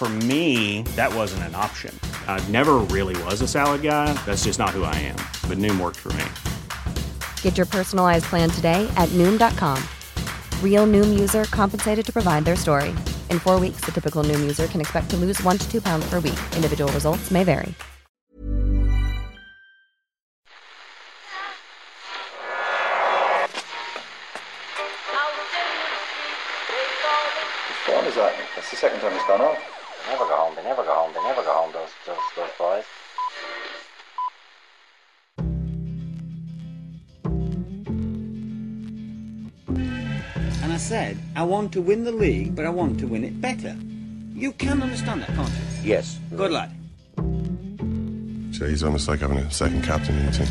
For me, that wasn't an option. I never really was a salad guy. That's just not who I am. But Noom worked for me. Get your personalized plan today at Noom.com. Real Noom user compensated to provide their story. In four weeks, the typical Noom user can expect to lose one to two pounds per week. Individual results may vary. Which one is that? That's the second time it's gone off. They never go home, they never go home, they never go home, those, those, those boys. And I said, I want to win the league, but I want to win it better. You can understand that, can't you? Yes. Good lad. So he's almost like having a second captain in the team.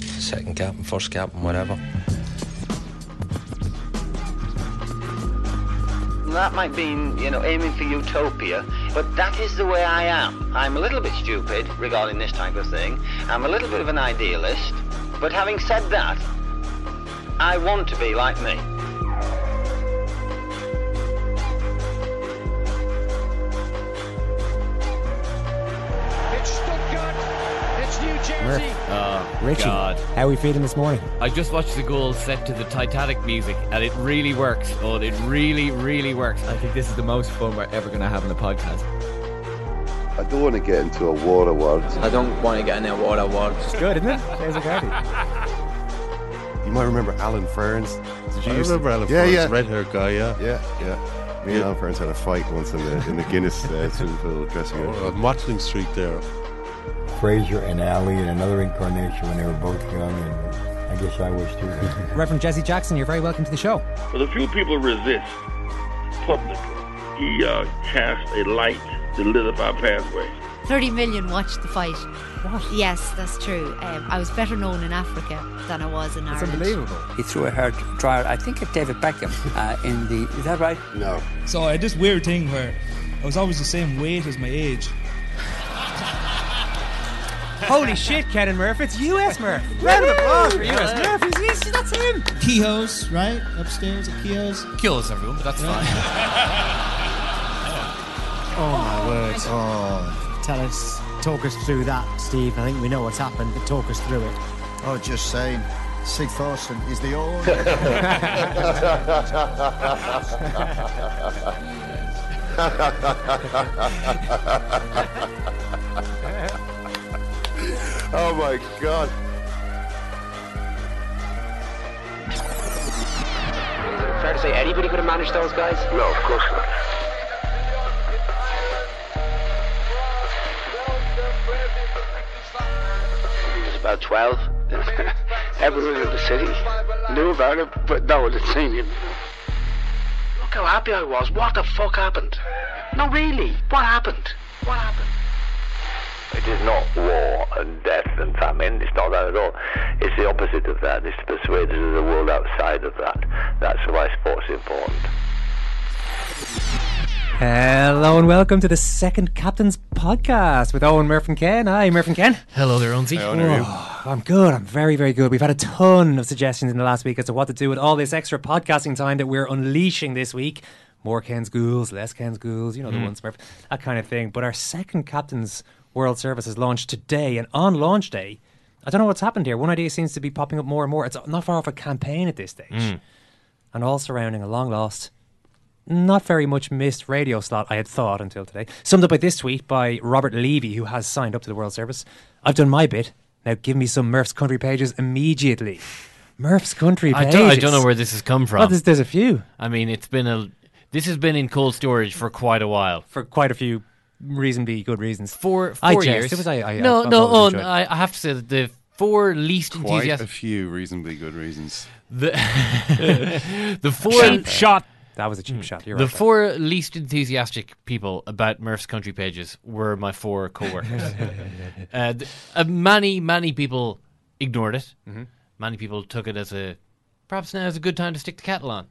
Second captain, first captain, whatever. That might mean, you know, aiming for utopia, but that is the way I am. I'm a little bit stupid regarding this type of thing. I'm a little bit of an idealist, but having said that, I want to be like me. It's New Oh, Richie, God. how are we feeling this morning? I just watched the goal set to the Titanic music, and it really works. Oh, it really, really works. I think this is the most fun we're ever going to have in the podcast. I don't want to get into a war of words. I don't want to get in a war of words. It's good, isn't it? There's a guardian. You might remember Alan Ferns. Did you I used to- remember Alan yeah, Ferns, yeah. red haired guy, yeah. Yeah, yeah. Me and Alan Ferns had a fight once in the in the Guinness uh, swimming pool dressing room. Oh, on Watling Street there. Frazier and Ali in another incarnation when they were both young, and I guess I was too. Reverend Jesse Jackson, you're very welcome to the show. But a few people who resist publicly. He uh, cast a light that lit up our pathway. 30 million watched the fight. What? Yes, that's true. Um, I was better known in Africa than I was in Ireland. Unbelievable. He threw a hair dryer, I think, at David Beckham uh, in the. Is that right? No. So I had this weird thing where I was always the same weight as my age. Holy shit, Ken and Murph, it's US Murph. Round of applause for US Murph. He's, he's, that's him. Kehoe's, right? Upstairs at Kehoe's. Kills everyone, but that's fine. Oh my word. Oh, tell us, talk us through that, Steve. I think we know what's happened, but talk us through it. Oh, just saying. Sig Thorson is the old. oh my god. Is it fair to say anybody could have managed those guys? No, of course not. He was about 12. Everyone in the city knew about it, but no one had seen him. Look how happy I was. What the fuck happened? No, really. What happened? What happened? It is not war and death and famine. It's not that at all. It's the opposite of that. It's to persuade us of the world outside of that. That's why sport's important. Hello and welcome to the second Captain's Podcast with Eoin Murph and Ken. Hi, Murph and Ken. Hello there, Unzi. Oh, I'm good. I'm very, very good. We've had a ton of suggestions in the last week as to what to do with all this extra podcasting time that we're unleashing this week. More Ken's ghouls, less Ken's ghouls, you know the Mm. ones, Murph, that kind of thing. But our second Captain's World Service is launched today, and on launch day, I don't know what's happened here. One idea seems to be popping up more and more. It's not far off a campaign at this stage, Mm. and all surrounding a long lost not very much missed radio slot, I had thought until today. Summed up by this tweet by Robert Levy, who has signed up to the World Service. I've done my bit. Now give me some Murph's Country pages immediately. Murph's Country I pages. don't, I don't know where this has come from. Well, there's, there's a few. I mean, it's been a. This has been in cold storage for quite a while. For quite a few reasonably good reasons. For four jest. years. It was, I, I, no, I, I no, thought it was Eoin, enjoyable. I, I have to say that the four least Quite enthusiastic. a few reasonably good reasons. The, the four Cheap shot. That was a cheap shot. You're the right. there. four least enthusiastic people about Murph's country pages were my four co-workers. uh, th- uh, many, many people ignored it. Mhm. Many people took it as a perhaps now is a good time to stick the kettle on.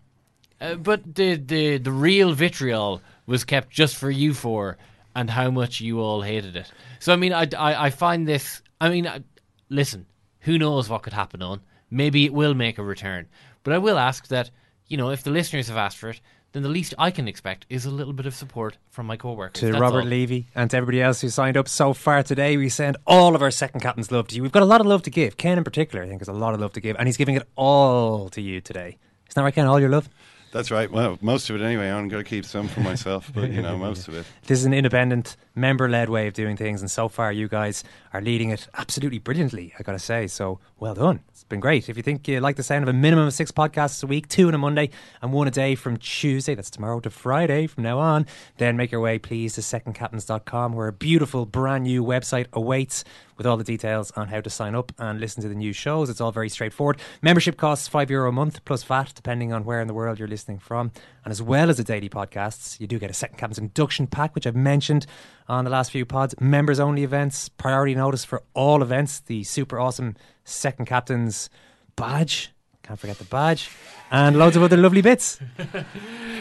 Uh, but the, the the real vitriol was kept just for you four and how much you all hated it. So I mean, I, I, I find this. I mean, I, listen, who knows what could happen on? Maybe it will make a return. But I will ask that you know if the listeners have asked for it, then the least I can expect is a little bit of support from my co-workers. to That's Robert all. Levy and to everybody else who signed up so far today. We send all of our second captain's love to you. We've got a lot of love to give. Ken, in particular, I think, has a lot of love to give, and he's giving it all to you today. Isn't that right, Ken? All your love? That's right. Well, most of it anyway. I'm going to keep some for myself, but you know, most of it. This is an independent, member led way of doing things, and so far, you guys are leading it absolutely brilliantly, I gotta say. So, well done. It's been great. If you think you like the sound of a minimum of six podcasts a week, two on a Monday, and one a day from Tuesday, that's tomorrow to Friday from now on, then make your way, please, to secondcaptains.com, where a beautiful brand new website awaits with all the details on how to sign up and listen to the new shows. It's all very straightforward. Membership costs five euro a month plus VAT, depending on where in the world you're listening from. And as well as the daily podcasts, you do get a Second Captain's induction pack, which I've mentioned on the last few pods. Members only events, priority notice for all events, the super awesome Second Captain's badge. Can't forget the badge. And loads of other lovely bits.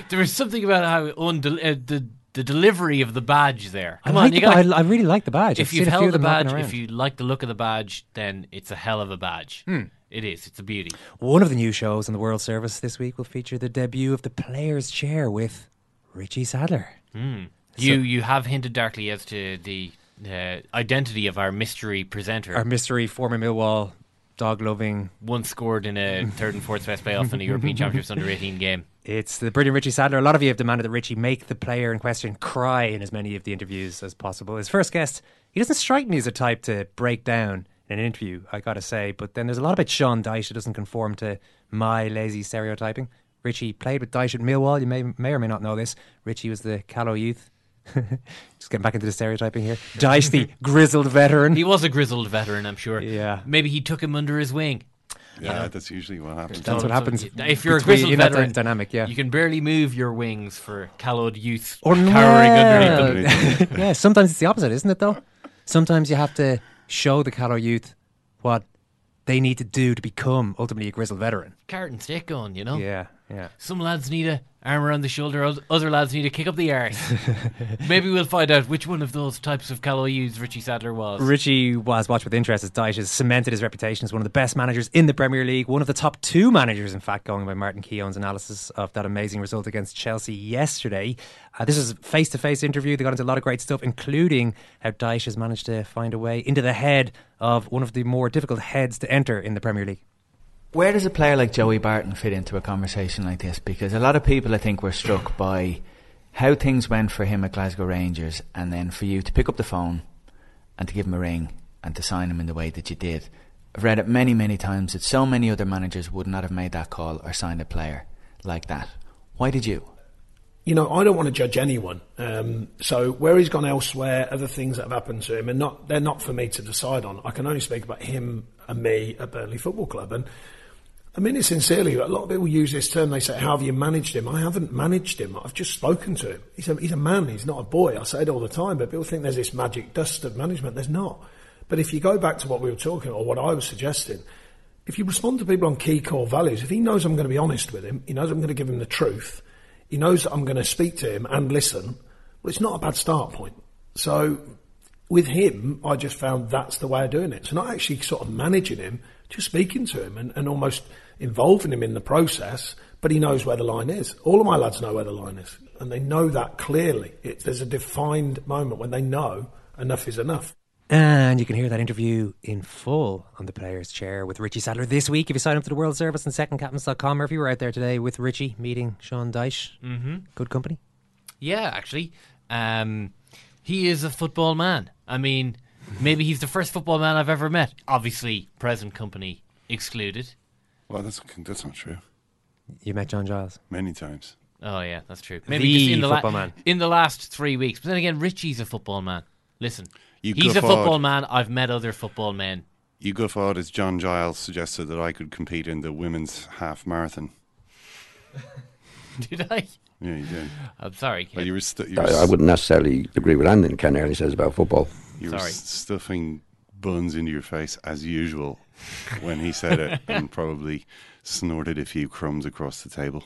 There was something about how undel- uh, the the delivery of the badge there. I Come like on, you got. ba- I- I really like the badge. If you've seen a few held the badge, if you like the look of the badge, then it's a hell of a badge. Hmm. It is. It's a beauty. One of the new shows on the World Service this week will feature the debut of the Player's Chair with Richie Sadlier. Hmm. You you have hinted darkly as to the uh, identity of our mystery presenter. Our mystery former Millwall dog loving. Once scored in a third and fourth best playoff in a European Championships under 18 game. It's the brilliant Richie Sadlier. A lot of you have demanded that Richie make the player in question cry in as many of the interviews as possible. His first guest, he doesn't strike me as a type to break down in an interview, I gotta say, but then there's a lot about Sean Dyche that doesn't conform to my lazy stereotyping. Richie played with Dyche at Millwall. You may, may or may not know this. Richie was the Callow youth. Just getting back into the stereotyping here. Dyche, the grizzled veteran. He was a grizzled veteran, I'm sure. Yeah. Maybe he took him under his wing. Yeah, that's usually what happens. That's what happens If you're a grizzled in that veteran, dynamic, yeah. you can barely move your wings for callowed youth Or cowering well, underneath them. yeah, sometimes it's the opposite, isn't it? Though sometimes you have to show the Callow youth what they need to do to become ultimately a grizzled veteran. Carrot and stick going, you know. Yeah, yeah. Some lads need a arm around the shoulder. Other lads need to kick up the arse. Maybe we'll find out which one of those types of callow youths Richie Sadlier was. Richie was watched with interest as Dyche has cemented his reputation as one of the best managers in the Premier League, one of the top two managers, in fact, going by Martin Keown's analysis of that amazing result against Chelsea yesterday. Uh, this is a face to face interview. They got into a lot of great stuff, including how Dyche has managed to find a way into the head of one of the more difficult heads to enter in the Premier League. Where does a player like Joey Barton fit into a conversation like this? Because a lot of people, I think, were struck by how things went for him at Glasgow Rangers, and then for you to pick up the phone and to give him a ring and to sign him in the way that you did. I've read it many, many times that so many other managers would not have made that call or signed a player like that. Why did you? you know, I don't want to judge anyone. Um, so where he's gone elsewhere, other things that have happened to him, and not they're not for me to decide on. I can only speak about him and me at Burnley Football Club. And I mean it sincerely. A lot of people use this term. They say, "How have you managed him?" I haven't managed him. I've just spoken to him. He's a he's a man. He's not a boy. I say it all the time. But people think there's this magic dust of management. There's not. But if you go back to what we were talking about, or what I was suggesting, if you respond to people on key core values, if he knows I'm going to be honest with him, he knows I'm going to give him the truth, he knows that I'm going to speak to him and listen, well, it's not a bad start point. So with him, I just found that's the way of doing it. So not actually sort of managing him, just speaking to him and, and almost involving him in the process, but he knows where the line is. All of my lads know where the line is, and they know that clearly. It, there's a defined moment when they know enough is enough. And you can hear that interview in full on the player's chair with Richie Sadlier this week. If you sign up to the World Service on secondcaptains.com, or if you were out there today with Richie meeting Sean Dyche, Mm-hmm. good company. Yeah, actually, um, he is a football man. I mean, maybe he's the first football man I've ever met. Obviously, present company excluded. Well, that's that's not true. You met John Giles many times. Oh yeah, that's true. The Maybe just in the football man. in the last three weeks. But then again, Richie's a football man. Listen, You he's go a football forward. man. I've met other football men. You go forward as John Giles suggested that I could compete in the women's half marathon. Did I? Yeah, you did. I'm sorry. But you were, stu- you I, were I wouldn't necessarily agree with anything Ken Early says about football. You were Sorry. stuffing buns into your face as usual when he said it, and probably snorted a few crumbs across the table.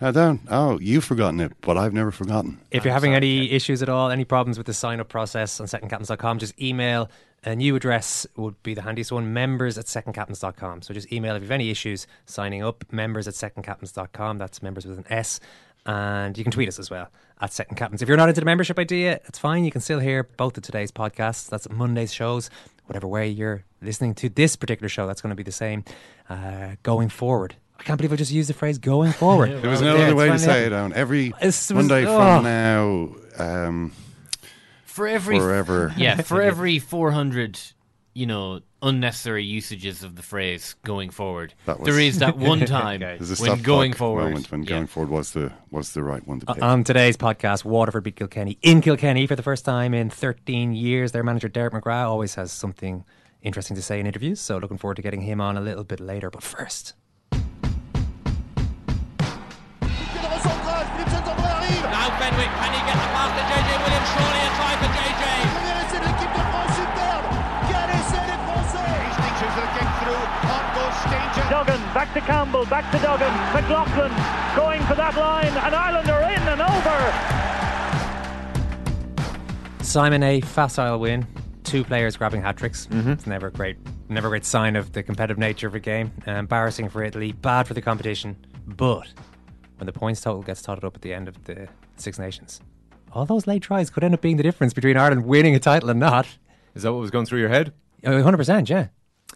I don't. Oh, you've forgotten it, but I've never forgotten. If you're having any issues at all, any problems with the sign up process on secondcaptains.com, just email. A new address would be the handiest one members at secondcaptains.com. So just email if you have any issues signing up, members at secondcaptains.com. That's members with an S. And you can tweet us as well at Second Captains. If you're not into the membership idea, it's fine. You can still hear both of today's podcasts. That's Monday's shows. Whatever way you're listening to this particular show, that's going to be the same uh, going forward. I can't believe I just used the phrase going forward. There was no other way to say it, Eoin. Every was- Monday oh. from now, um, For every forever. yeah, for every 400, you know, unnecessary usages of the phrase going forward, That was- there is that one time There's a when going forward. moment when yeah. going forward was the was the right one to uh, pick. On today's podcast, Waterford beat Kilkenny in Kilkenny for the first time in 13 years. Their manager, Derek McGrath, always has something interesting to say in interviews, so looking forward to getting him on a little bit later. But first, Now Fenwick, can he get the pass to JJ Williams? Surely a try for JJ. Hastings who's looking through on goal danger. Duggan, back to Campbell, back to Duggan. McLaughlin going for that line, and Ireland are in and over. Simon A. facile win. Two players grabbing hat tricks. It's never a great, never a great sign of the competitive nature of a game. Uh, embarrassing for Italy, bad for the competition. But when the points total gets totted up at the end of the Six Nations, all those late tries could end up being the difference between Ireland winning a title and not. Is that what was going through your head? Uh, Hundred percent, yeah.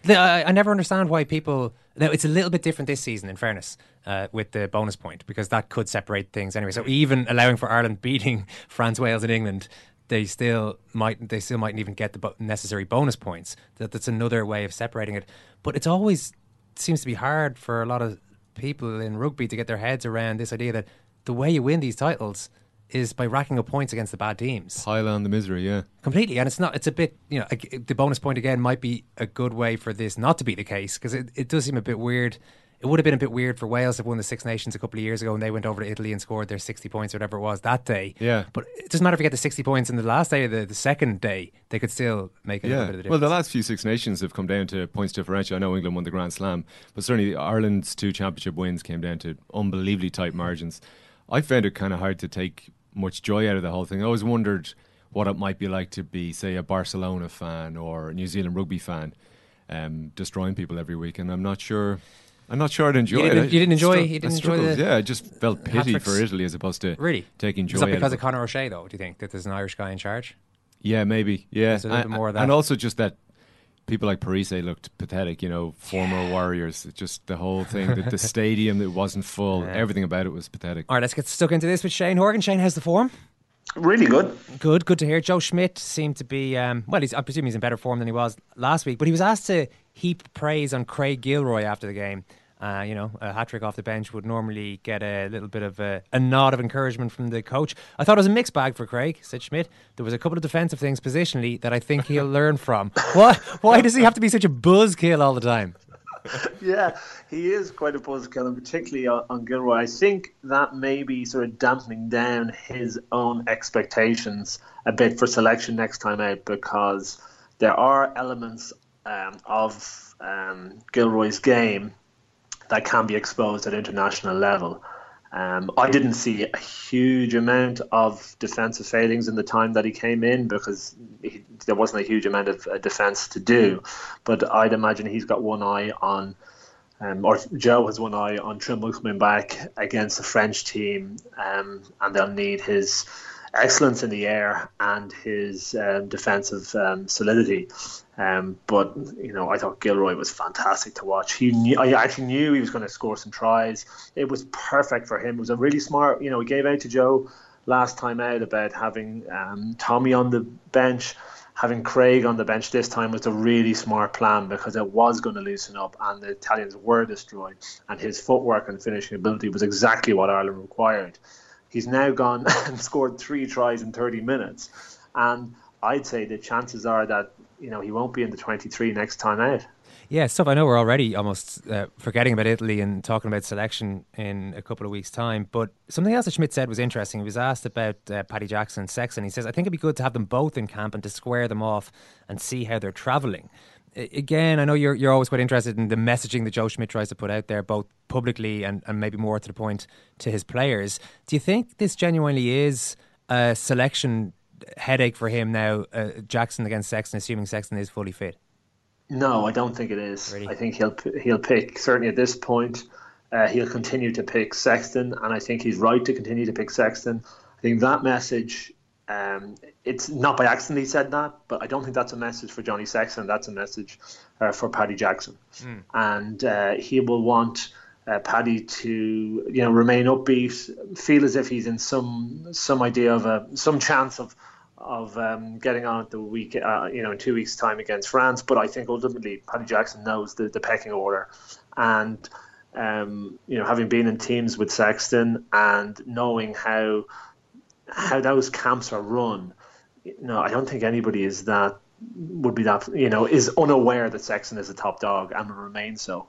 The- I, I never understand why people. Now it's a little bit different this season, in fairness, uh, with the bonus point because that could separate things anyway. So even allowing for Ireland beating France, Wales, and England, they still might they still mightn't even get the bo- necessary bonus points. That that's another way of separating it. But it's always seems to be hard for a lot of people in rugby to get their heads around this idea that the way you win these titles is by racking up points against the bad teams. Pile on the misery, yeah. Completely, and it's not. It's a bit, you know, like, the bonus point again might be a good way for this not to be the case because it, it does seem a bit weird. It would have been a bit weird for Wales to have won the Six Nations a couple of years ago and they went over to Italy and scored their 60 points or whatever it was that day. Yeah. But it doesn't matter if you get the 60 points in the last day or the, the second day, they could still make a little Yeah. bit of a difference. Well, the last few Six Nations have come down to points differential. I know England won the Grand Slam, but certainly Ireland's two championship wins came down to unbelievably tight margins. I found it kind of hard to take much joy out of the whole thing. I always wondered what it might be like to be, say, a Barcelona fan or a New Zealand rugby fan, um, destroying people every week, and I'm not sure. I'm not sure I'd enjoy You didn't- it. you didn't enjoy- stru- you didn't enjoy the Yeah, I just felt pity for Italy as opposed to really taking joy Is that out of because of Conor O'Shea, though? Do you think that there's an Irish guy in charge? Yeah, maybe. Yeah, a little and, bit more of that. and also just that people like Parisse looked pathetic. You know, former Warriors. Just the whole thing, the, the stadium that wasn't full. Yeah. Everything about it was pathetic. All right, let's get stuck into this with Shane Horgan. Shane, how's the form? Really good. Good, good to hear. Joe Schmidt seemed to be, um, well, he's, I presume he's in better form than he was last week, but he was asked to heap praise on Craig Gilroy after the game. Uh, you know, a hat trick off the bench would normally get a little bit of a, a nod of encouragement from the coach. I thought it was a mixed bag for Craig, said Schmidt. There was a couple of defensive things positionally that I think he'll learn from. Why, why does he have to be such a buzzkill all the time? yeah, he is quite a buzzkill, and particularly on, on Gilroy. I think that may be sort of dampening down his own expectations a bit for selection next time out because there are elements um, of um, Gilroy's game that can be exposed at international level. Um, I didn't see a huge amount of defensive failings in the time that he came in because he, there wasn't a huge amount of uh, defence to do. But I'd imagine he's got one eye on, um, or Joe has one eye on Trimble coming back against the French team, um, and they'll need his excellence in the air and his um, defensive um, solidity. Um, but you know, I thought Gilroy was fantastic to watch. He knew, I actually knew he was going to score some tries. It was perfect for him. It was a really smart. You know, he gave out to Joe last time out about having um, Tommy on the bench. Having Craig on the bench this time was a really smart plan because it was going to loosen up and the Italians were destroyed. And his footwork and finishing ability was exactly what Ireland required. He's now gone and scored three tries in 30 minutes. And I'd say the chances are that you know he won't be in the 23 next time out. Yeah, stuff. I know we're already almost uh, forgetting about Italy and talking about selection in a couple of weeks' time. But something else that Schmidt said was interesting. He was asked about uh, Paddy Jackson and. He says, I think it'd be good to have them both in camp and to square them off and see how they're travelling. Again, I know you're you're always quite interested in the messaging that Joe Schmidt tries to put out there, both publicly and, and maybe more to the point to his players. Do you think this genuinely is a selection headache for him now, uh, Jackson against Sexton, assuming Sexton is fully fit? No, I don't think it is. Really? I think he'll he'll pick certainly at this point. Uh, he'll continue to pick Sexton, and I think he's right to continue to pick Sexton. I think that message. Um, it's not by accident he said that, but I don't think that's a message for Jonny Sexton. That's a message uh, for Paddy Jackson, mm. and uh, he will want uh, Paddy to you know remain upbeat, feel as if he's in some some idea of a some chance of of um, getting on at the week, uh, you know, in two weeks' time against France. But I think ultimately, Paddy Jackson knows the, the pecking order, and um, you know, having been in teams with Sexton and knowing how how those camps are run, you know, I don't think anybody is that would be that you know is unaware that Sexton is a top dog and will remain so.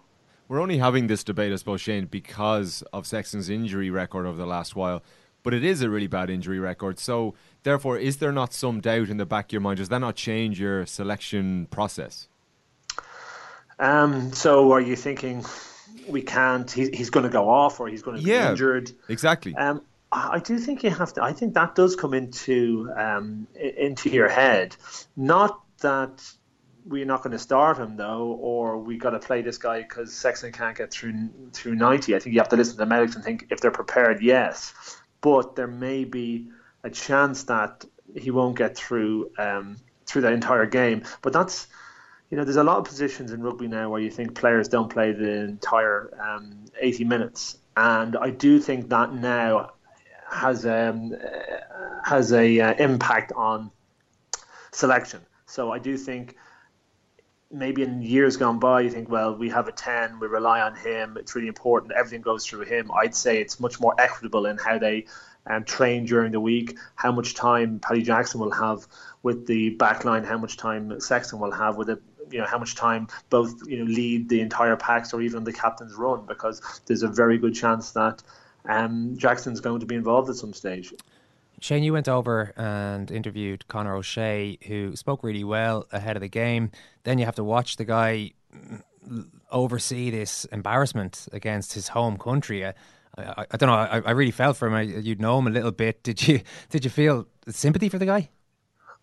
We're only having this debate, I suppose, Shane, because of Sexton's injury record over the last while. But it is a really bad injury record. So therefore, is there not some doubt in the back of your mind? Does that not change your selection process? Um, so, are you thinking we can't? He, he's going to go off, or he's going to be yeah, injured? Exactly. Um, I do think you have to. I think that does come into um, into your head. Not that we're not going to start him though, or we got to play this guy because Sexton can't get through through ninety. I think you have to listen to the medics and think if they're prepared, yes, but there may be a chance that he won't get through um, through the entire game. But that's you know, there's a lot of positions in rugby now where you think players don't play the entire um, 80 minutes, and I do think that now has um, has a uh, impact on selection. So I do think maybe in years gone by, you think, well, we have a 10, we rely on him, it's really important, everything goes through him. I'd say it's much more equitable in how they um, train during the week, how much time Paddy Jackson will have with the backline, how much time Sexton will have with it. You know how much time both you know lead the entire packs or even the captain's run because there's a very good chance that um, Jackson's going to be involved at some stage. Shane, you went over and interviewed Conor O'Shea, who spoke really well ahead of the game. Then you have to watch the guy oversee this embarrassment against his home country. I, I, I don't know. I, I, really felt for him. I, you'd know him a little bit. Did you? Did you feel sympathy for the guy?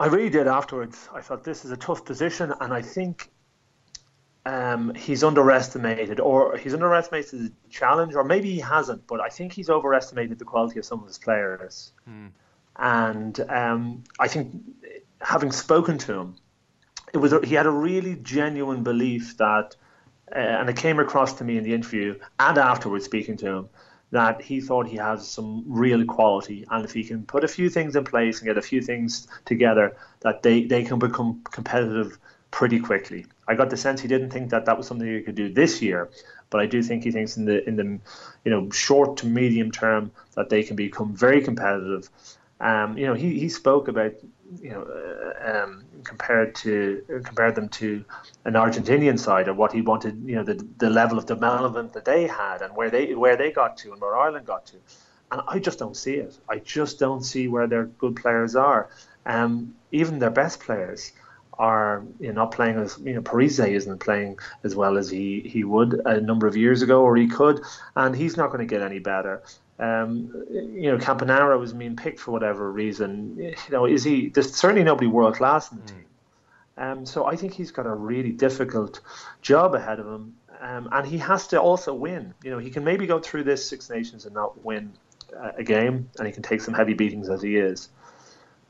I really did afterwards. I thought this is a tough position, and I think um, he's underestimated, or he's underestimated the challenge, or maybe he hasn't. But I think he's overestimated the quality of some of his players. Hmm. And um, I think, having spoken to him, it was he had a really genuine belief that, uh, and it came across to me in the interview and afterwards speaking to him, that he thought he has some real quality, and if he can put a few things in place and get a few things together, that they, they can become competitive pretty quickly. I got the sense he didn't think that that was something he could do this year, but I do think he thinks in the in the you know short to medium term that they can become very competitive um, you know, he, he spoke about you know uh, um, compared to compared them to an Argentinian side or what he wanted, you know, the the level of development that they had and where they where they got to and where Ireland got to, and I just don't see it. I just don't see where their good players are. Um, even their best players are you know, not playing as you know Parisse isn't playing as well as he he would a number of years ago or he could, and he's not going to get any better. Um, you know, Campanaro was being picked for whatever reason. You know, is he? There's certainly nobody world class in the mm. team. Um, so I think he's got a really difficult job ahead of him, um, and he has to also win. You know, he can maybe go through this Six Nations and not win a game, and he can take some heavy beatings as he is.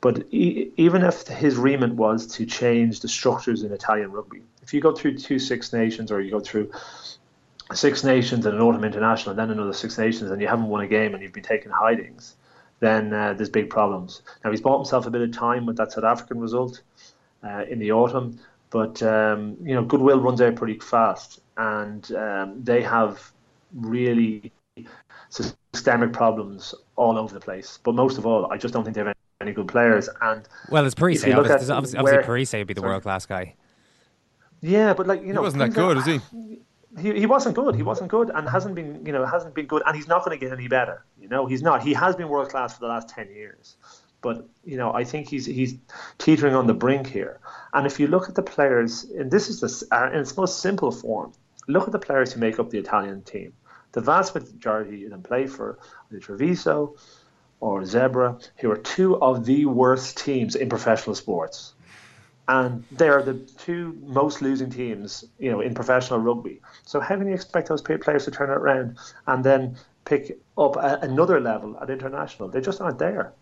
But he, even if his remit was to change the structures in Italian rugby, if you go through two Six Nations or you go through Six Nations and an autumn international, and then another Six Nations, and you haven't won a game and you've been taking hidings, then uh, there's big problems. Now he's bought himself a bit of time with that South African result uh, in the autumn, but um, you know goodwill runs out pretty fast, and um, they have really systemic problems all over the place. But most of all, I just don't think they have any good players. And well, it's if you Parisse. look Obviously, at obviously, where- obviously Parisse would be the world class guy. Yeah, but like you know, he wasn't that good, are- is he? He, he wasn't good. He wasn't good, and hasn't been you know hasn't been good, and he's not going to get any better. You know, he's not. He has been world class for the last ten years, but you know I think he's he's teetering on the brink here. And if you look at the players, and this is the, uh, in its most simple form, look at the players who make up the Italian team. The vast majority of them play for the Treviso or Zebre, who are two of the worst teams in professional sports and they are the two most losing teams, you know, in professional rugby. So how can you expect those players to turn it around and then pick up a, another level at international? They just aren't there.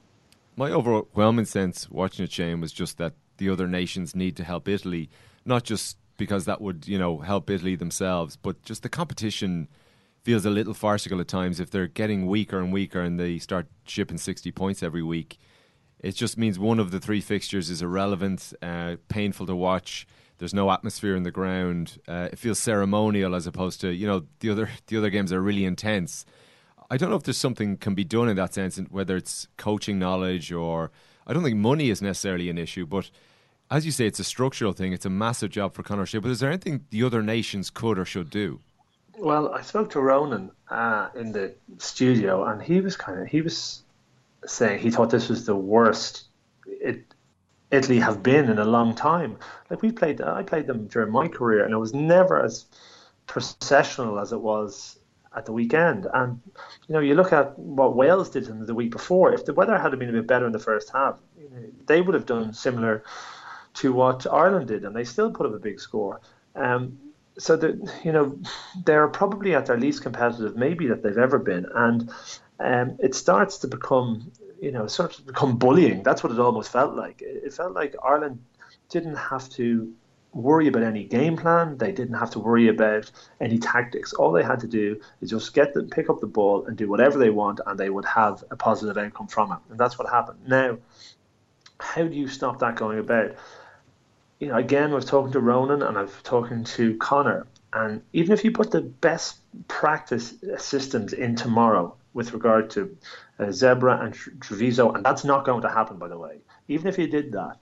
My overwhelming sense watching it, Shane, was just that the other nations need to help Italy, not just because that would, you know, help Italy themselves, but just the competition feels a little farcical at times if they're getting weaker and weaker and they start shipping 60 points every week. It just means one of the three fixtures is irrelevant, uh, painful to watch. There's no atmosphere in the ground. Uh, it feels ceremonial as opposed to you know the other the other games are really intense. I don't know if there's something can be done in that sense, whether it's coaching knowledge or I don't think money is necessarily an issue, but as you say, it's a structural thing. It's a massive job for Conor Shea. But is there anything the other nations could or should do? Well, I spoke to Ronan uh, in the studio, and he was kind of he was saying he thought this was the worst it, Italy have been in a long time. Like we played, I played them during my career, and it was never as processional as it was at the weekend. And you know, you look at what Wales did in the week before. If the weather had been a bit better in the first half, you know, they would have done similar to what Ireland did, and they still put up a big score. Um, so that you know, they're probably at their least competitive, maybe that they've ever been, and um, it starts to become, you know, sort of become bullying. That's what it almost felt like. It, felt like Ireland didn't have to worry about any game plan. They didn't have to worry about any tactics. All they had to do is just get them, pick up the ball, and do whatever they want, and they would have a positive outcome from it. And that's what happened. Now, how do you stop that going about? You know, again, we've talking to Ronan and I've talking to Conor, and even if you put the best practice systems in tomorrow with regard to uh, Zebre and Treviso, and that's not going to happen, by the way. Even if you did that,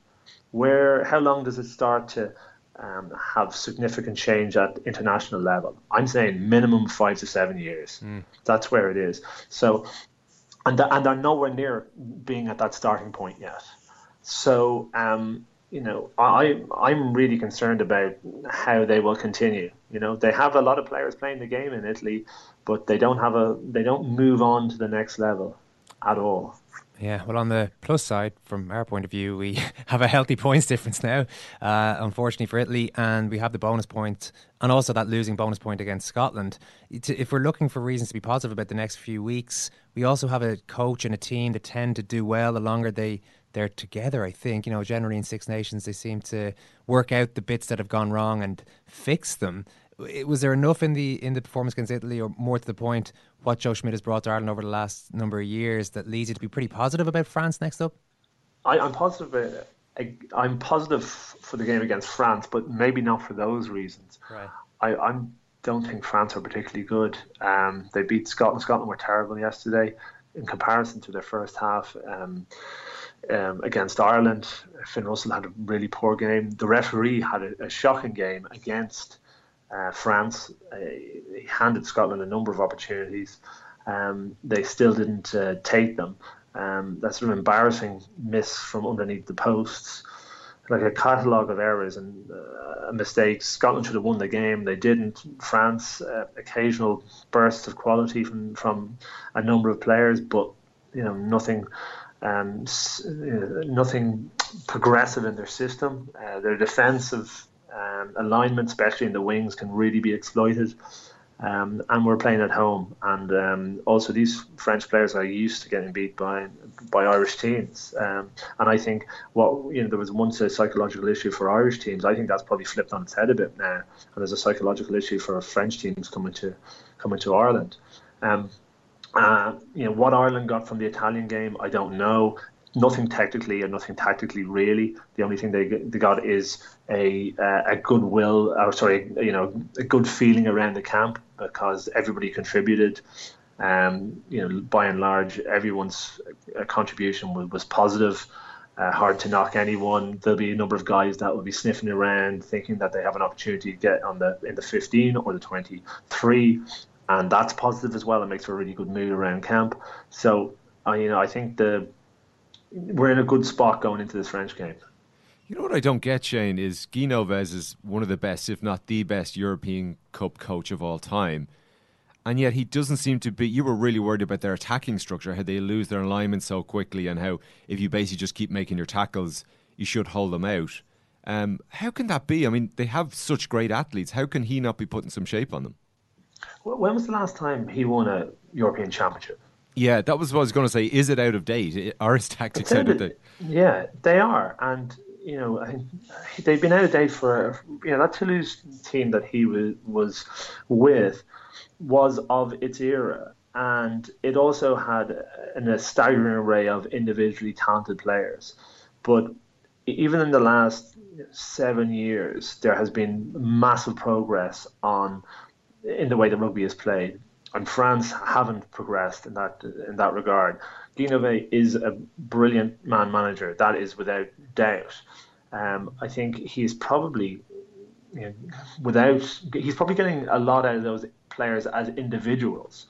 where how long does it start to um, have significant change at international level? I'm saying minimum five to seven years. That's where it is. So, and th- and they're nowhere near being at that starting point yet. So, um, you know, I I'm really concerned about how they will continue. You know, they have a lot of players playing the game in Italy, but they don't have a they don't move on to the next level at all. Yeah, well, on the plus side, from our point of view, we have a healthy points difference now, uh, unfortunately for Italy, and we have the bonus point and also that losing bonus point against Scotland. If we're looking for reasons to be positive about the next few weeks, we also have a coach and a team that tend to do well the longer they they're together. I think you know generally in Six Nations they seem to work out the bits that have gone wrong and fix them. Was there enough in the in the performance against Italy, or more to the point, what Joe Schmidt has brought to Ireland over the last number of years that leads you to be pretty positive about France next up? I, I'm positive. Uh, I'm positive for the game against France, but maybe not for those reasons. Right. I I'm, don't think France are particularly good. Um, they beat Scotland. Scotland were terrible yesterday in comparison to their first half. Um, um, against Ireland, Finn Russell had a really poor game. The referee had a, a shocking game against uh, France. Uh, he handed Scotland a number of opportunities. Um, they still didn't uh, take them. Um, that sort of embarrassing miss from underneath the posts, like a catalogue of errors and uh, mistakes. Scotland should have won the game. They didn't. France, uh, occasional bursts of quality from from a number of players, but you know nothing. Um, nothing progressive in their system. Uh, their defensive um, alignment, especially in the wings, can really be exploited. Um, and we're playing at home, and um, also these French players are used to getting beat by by Irish teams. Um, and I think what you know there was once a psychological issue for Irish teams. I think that's probably flipped on its head a bit now, and there's a psychological issue for French teams coming to coming to Ireland. Uh, you know what Ireland got from the Italian game, I don't know. Nothing technically and nothing tactically really. The only thing they they got is a uh, a goodwill, or sorry, you know, a good feeling around the camp because everybody contributed. Um, you know, by and large, everyone's contribution was, was positive. Uh, hard to knock anyone. There'll be a number of guys that will be sniffing around, thinking that they have an opportunity to get on the in the 15 or the 23, and that's positive as well. It makes for a really good mood around camp. So, uh, you know, I think the we're in a good spot going into this French game. You know what I don't get, Shane, is Guy Novès is one of the best, if not the best, European Cup coach of all time and yet he doesn't seem to be. You were really worried about their attacking structure, how they lose their alignment so quickly, and how if you basically just keep making your tackles, you should hold them out. Um, how can that be? I mean, they have such great athletes. How can he not be putting some shape on them? When was the last time he won a European Championship? Yeah, that was what I was going to say. Is it out of date? Are his tactics out of date? Yeah, they are, and you know, they've been out of date for you know that Toulouse team that he was was with was of its era, and it also had an, a staggering array of individually talented players. But even in the last seven years, there has been massive progress on in the way that rugby is played, and France haven't progressed in that in that regard. Guy is a brilliant man manager, that is without doubt. Um, I think he's probably you know, without he's probably getting a lot out of those players as individuals,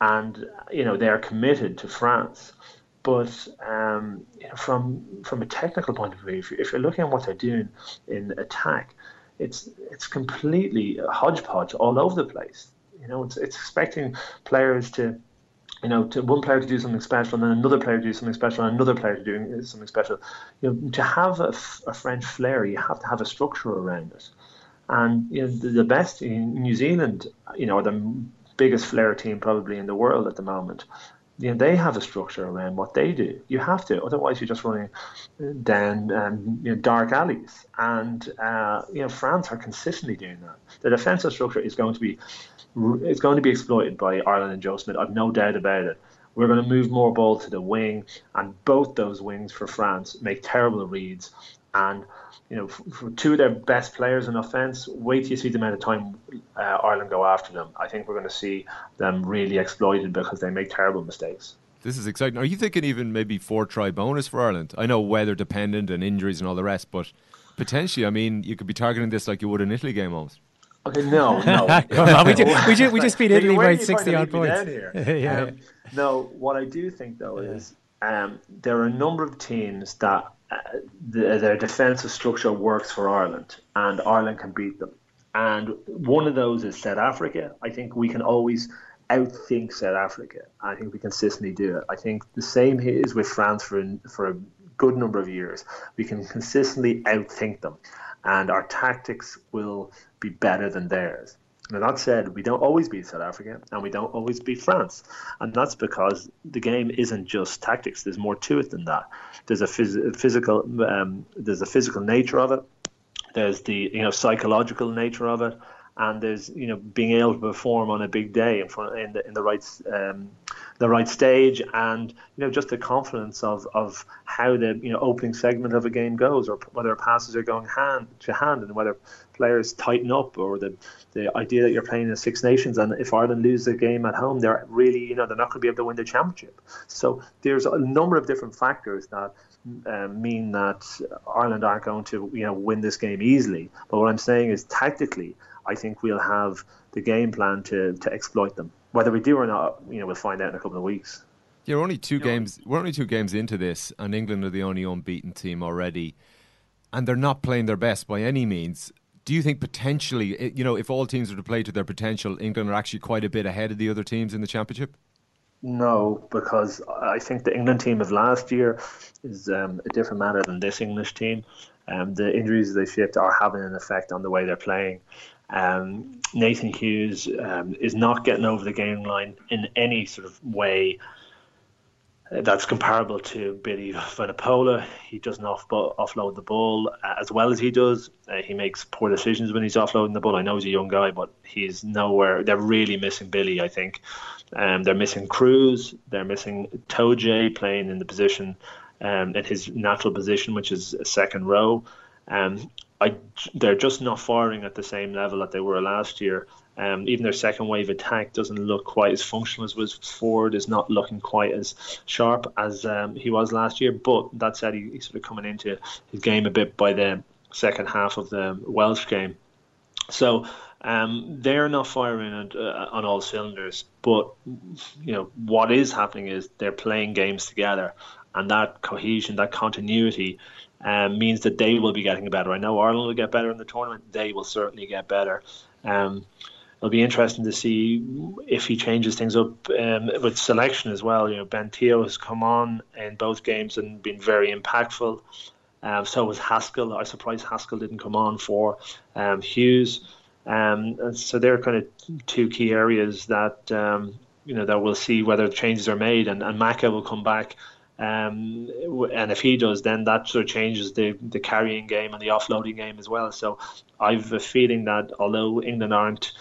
and you know they are committed to France. But um, you know, from from a technical point of view, if you're looking at what they're doing in attack, it's it's completely hodgepodge all over the place. You know, it's it's expecting players to you know, to one player to do something special, and then another player to do something special, and another player to do something special. You know, to have a, a French flair, you have to have a structure around it. And you know, the, the best in New Zealand, you know, the biggest flair team probably in the world at the moment. You know, they have a structure around what they do. You have to, otherwise you're just running down um, you know, dark alleys. And uh, you know, France are consistently doing that. The defensive structure is going to be it's going to be exploited by Ireland and Joe Schmidt. I've no doubt about it. We're going to move more ball to the wing, and both those wings for France make terrible reads. And you know, for two of their best players in offence, wait till you see the amount of time uh, Ireland go after them. I think we're going to see them really exploited because they make terrible mistakes. This is exciting. Are you thinking even maybe four try bonus for Ireland? I know weather dependent and injuries and all the rest, but potentially, I mean, you could be targeting this like you would an Italy game almost. Okay, no, no. we, just, we, just, we just beat Italy by 60 odd points. yeah. Um, no, what I do think, though, yeah. is um, there are a number of teams that the, their defensive structure works for Ireland, and Ireland can beat them. And one of those is South Africa. I think we can always outthink South Africa. I think we consistently do it. I think the same is with France for for a good number of years. We can consistently outthink them, and our tactics will be better than theirs. Now, that said, we don't always beat South Africa and we don't always beat France. And that's because the game isn't just tactics. There's more to it than that. There's a phys- physical, um, there's a physical nature of it. There's the you know psychological nature of it, and there's you know being able to perform on a big day in front in the in the right um, the right stage, and you know just the confidence of, of how the you know opening segment of a game goes, or whether passes are going hand to hand, and whether players tighten up, or the the idea that you're playing in Six Nations, and if Ireland lose the game at home, they're really you know they're not going to be able to win the championship. So there's a number of different factors that um, mean that Ireland aren't going to you know win this game easily. But what I'm saying is tactically, I think we'll have the game plan to to exploit them. Whether we do or not, you know, we'll find out in a couple of weeks. You're only two games. We're only two games into this, and England are the only unbeaten team already, and they're not playing their best by any means. Do you think potentially, you know, if all teams were to play to their potential, England are actually quite a bit ahead of the other teams in the championship? No, because I think the England team of last year is um, a different matter than this English team. Um, the injuries they shipped are having an effect on the way they're playing. Um, Nathan Hughes um, is not getting over the gain line in any sort of way that's comparable to Billy Vunipola. He doesn't off- offload the ball uh, as well as he does. Uh, he makes poor decisions when he's offloading the ball. I know he's a young guy, but he's nowhere. They're really missing Billy, I think. Um, they're missing Kruis. They're missing Itoje playing in the position, um, in his natural position, which is second row. Um, I, they're just not firing at the same level that they were last year. Um, even their second wave attack doesn't look quite as functional as was. Ford is not looking quite as sharp as um, he was last year. But that said, he, he's sort of coming into his game a bit by the second half of the Welsh game. So um, they're not firing on, uh, on all cylinders. But you know what is happening is they're playing games together, and that cohesion, that continuity. Um, means that they will be getting better. I know Ireland will get better in the tournament. They will certainly get better. Um, it'll be interesting to see if he changes things up um, with selection as well. You know, Ben Te'o has come on in both games and been very impactful. Um, so was Haskell. I was surprised Haskell didn't come on for um, Hughes. Um, so they're kind of two key areas that um, you know that we'll see whether changes are made, and, and Mako will come back. Um, and if he does, then that sort of changes the, the carrying game and the offloading game as well. So I've a feeling that although England aren't,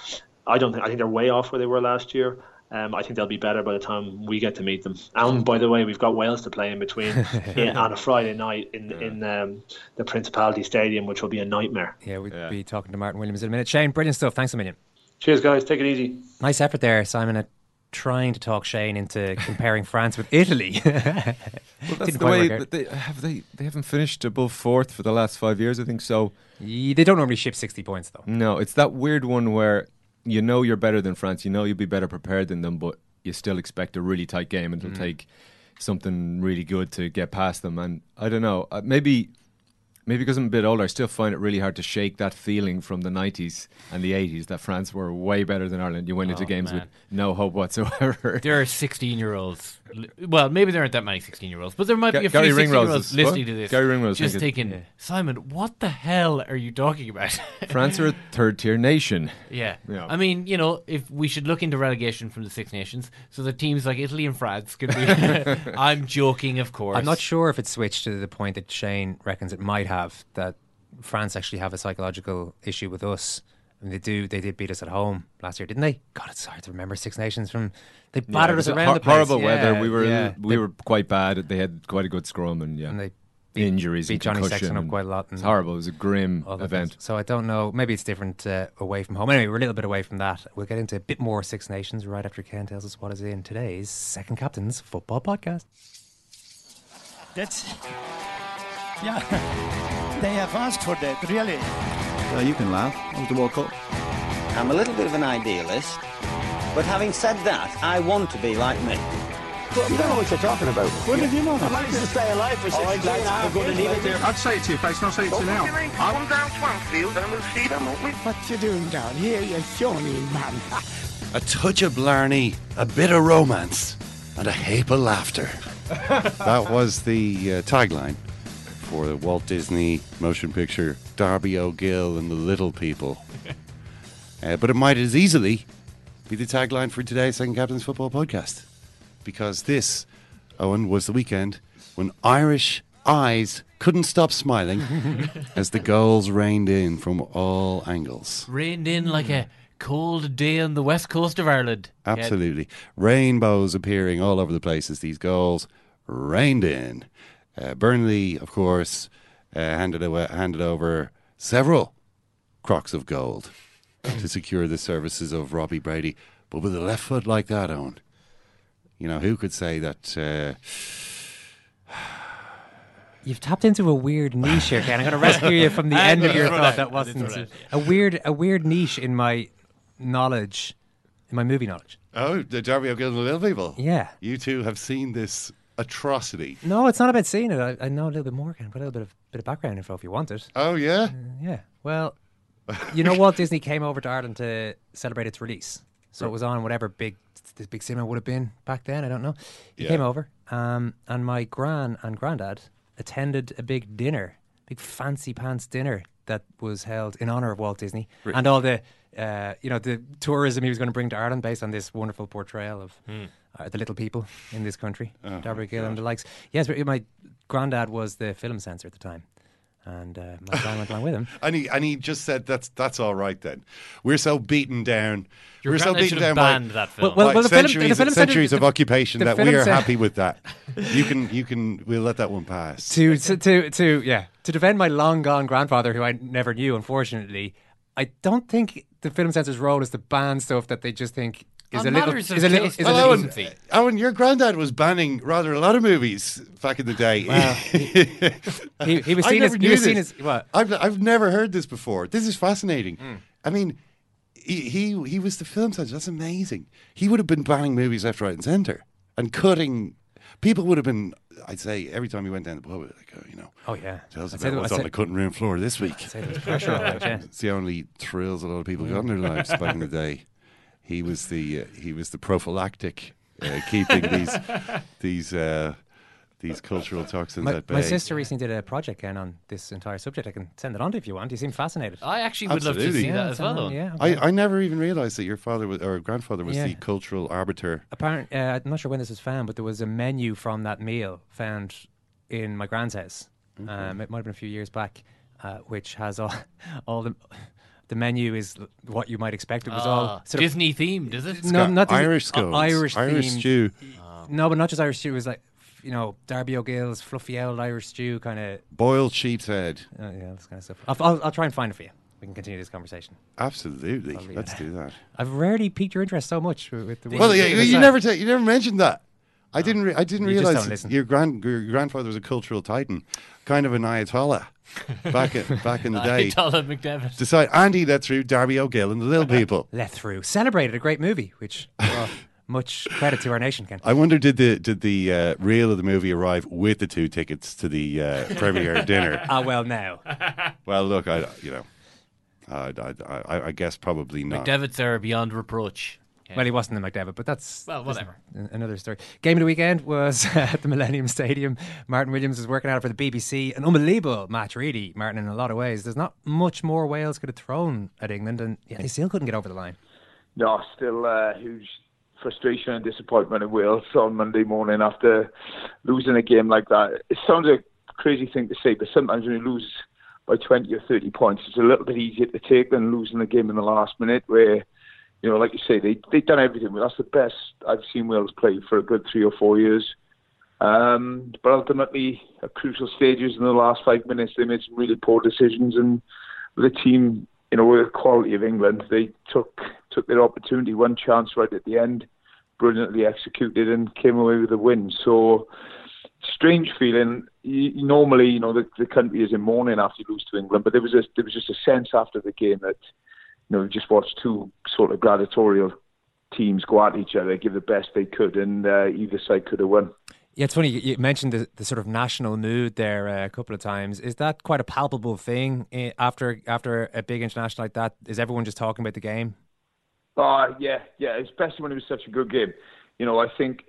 I don't think I think they're way off where they were last year. Um, I think they'll be better by the time we get to meet them. And by the way, we've got Wales to play in between in, on a Friday night in in um, the Principality Stadium, which will be a nightmare. Yeah, we'll be talking to Martyn Williams in a minute. Shane, brilliant stuff. Thanks a million. Cheers, guys. Take it easy. Nice effort there, Simon. At trying to talk Shane into comparing France with Italy. Well, that's the way. work out. But they have they they haven't finished above fourth for the last five years. I think so. Ye- They don't normally ship sixty points though. No, it's that weird one where you know you're better than France. You know you'll be better prepared than them, but you still expect a really tight game, and it'll Mm. take something really good to get past them. And I don't know, uh, maybe. Maybe because I'm a bit older, I still find it really hard to shake that feeling from the 90s and the 80s that France were way better than Ireland. You went into Oh, games man. with no hope whatsoever. There are 16 year olds. Well, maybe there aren't that many 16 year olds, but there might Ga- be a Garry few 16 year Ringrose olds is- listening what? to this. Garry Ringrose just think it- thinking, Simon, what the hell are you talking about? France are a third tier nation. Yeah. Yeah. I mean, you know, if we should look into relegation from the Six Nations so that teams like Italy and France could be. I'm joking, of course. I'm not sure if it switched to the point that Shane reckons it might have. That France actually have a psychological issue with us. I mean, they do. They did beat us at home last year, didn't they? God, it's hard to remember Six Nations from. They battered it was us a around hor- the place. Horrible Yeah, weather. We were yeah. we They were quite bad. They had quite a good scrum and yeah, And they injuries beat and Jonny Sexton up quite a lot. It's horrible. It was a grim event. things. So I don't know. Maybe it's different uh, away from home. Anyway, we're a little bit away from that. We'll get into a bit more Six Nations right after Ken tells us what is in today's Second Captain's Football Podcast. That's. Yeah. They have asked for that, really. Uh, you can laugh. That was the World Cup. I'm a little bit of an idealist, but having said that, I want to be like me. You don't know what you're talking about. What did you know? I managed to stay alive for 16 and a half years, mate. I'd say it to your face. I'll say it to you now. Come down to Anfield and we'll see them, won't we? What you doing down here, you shawny man? A touch of blarney, a bit of romance, and a heap of laughter. that was the uh, tagline for the Walt Disney motion picture Darby O'Gill and the Little People. Uh, but it might as easily be the tagline for today's Second Captain's Football Podcast. Because this, Eoin, was the weekend when Irish eyes couldn't stop smiling as the goals rained in from all angles. Rained in like a cold day on the west coast of Ireland. Absolutely. Rainbows appearing all over the place as these goals rained in. Uh, Burnley, of course, uh, handed, away, handed over several crocks of gold to secure the services of Robbie Brady. But with a left foot like that, Eoin, you know, who could say that? Uh, You've tapped into a weird niche here, Ken. I'm going to rescue you from the end of your thought. that. That wasn't a weird, a weird niche in my knowledge, in my movie knowledge. oh, the Darby O'Gill and the Little People. Yeah. You two have seen this atrocity. No, it's not about seeing it. I, I know a little bit more, Ken. put a little bit of bit of background info if you want it. Oh, yeah? Yeah. Well, you know, Walt Disney came over to Ireland to celebrate its release. So it was on whatever big the big cinema would have been back then. I don't know. He Yeah. came over, um, and my gran and granddad attended a big dinner, big fancy pants dinner that was held in honor of Walt Disney Right. and all the, uh, you know, the tourism he was going to bring to Ireland based on this wonderful portrayal of Hmm. uh, the little people in this country, Oh, Darby Gill and the likes. Yes, but my granddad was the film censor at the time. and uh, Matt Brown went along with him. And he and he just said that's that's all right then. We're so beaten down. Your we're so beaten should have down by, banned that film. Well, well, by well, the film- centuries, the film said- centuries of the- occupation the that we are said- happy with that. You can you can we'll let that one pass. to, to to to yeah to defend my long gone grandfather, who I never knew, unfortunately. I don't think the film censor's role is to ban stuff that they just think is a little matters of is a little is and a little. Eoin, decency. Eoin, your granddad was banning rather a lot of movies back in the day. Well, he- he was I seen never as- he knew was seen this. as- what? I've I've never heard this before. This is fascinating. Hmm. I mean, he, he he was the film censor. That's amazing. He would have been banning movies left, right, and centre and cutting. People would have been. I'd say every time he went down the pub, like, oh, you know. Oh, yeah. Tell us I'd about what's on the cutting room floor this week. pressure on yeah. It's the only thrills a lot of people got in their lives back in the day. He was the uh, he was the prophylactic, uh, keeping these these uh, these cultural toxins My, at bay. my sister recently did a project Ken, on this entire subject. I can send it on to you if you want. You seem fascinated. I actually would love to see Yeah, that as well. on, yeah. I, I never even realised that your father was, or grandfather was Yeah. the cultural arbiter. Apparently, uh, I'm not sure when this was found, but there was a menu from that meal found in my grand's house. Um, it might have been a few years back, uh, which has all, all the the menu is what you might expect. It was Ah, all sort of- Disney themed, is it? It's No, got not Disney- Irish uh, Irish, Irish themed. stew. No, but not just Irish stew. It was like you know Darby O'Gill's fluffy old Irish stew, kind of. Boiled sheep's head. Uh, yeah, this kind of stuff. I'll, I'll, I'll try and find it for you. We can continue this conversation. Absolutely. I'll Let's it. do that. I've rarely piqued your interest so much with, with the. Well, yeah, you, you never ta- you never mentioned that. I didn't. Re- I didn't You realize your grand your grandfather was a cultural titan, kind of an ayatollah back in back in the day. Ayatollah McDevitt. Decide Andy let through Darby O'Gill and the Little People. let through. Celebrated a great movie, which well, much credit to our nation, Ken. I wonder did the did the uh, reel of the movie arrive with the two tickets to the uh, premiere dinner? Ah, well, now. Well, look, I you know, I, I, I, I guess probably not. McDevitt's are beyond reproach. Well, he wasn't in McDevitt, but that's Well, whatever. Another story. Game of the weekend was at the Millennium Stadium. Martyn Williams was working out for the BBC. An unbelievable match, really, Martyn, in a lot of ways. There's not much more Wales could have thrown at England, and yeah, they still couldn't get over the line. No, still uh, huge frustration and disappointment in Wales on Monday morning after losing a game like that. It sounds a crazy thing to say, but sometimes when you lose by 20 or 30 points, it's a little bit easier to take than losing the game in the last minute where, you know, like you say, they, they've done everything. That's the best I've seen Wales play for a good three or four years. Um, but ultimately, at crucial stages in the last five minutes, they made some really poor decisions. And a team, you know, with the quality of England, they took took their opportunity, one chance right at the end, brilliantly executed, and came away with a win. So, strange feeling. Normally, you know, the, the country is in mourning after you lose to England, but there was a, there was just a sense after the game that, you know, we just watched two sort of gladiatorial teams go at each other, give the best they could, and uh, either side could have won. Yeah, it's funny. You you mentioned the, the sort of national mood there uh, a couple of times. Is that quite a palpable thing eh, after after a big international like that? Is everyone just talking about the game? Oh, yeah, yeah, especially when it was such a good game. You know, I think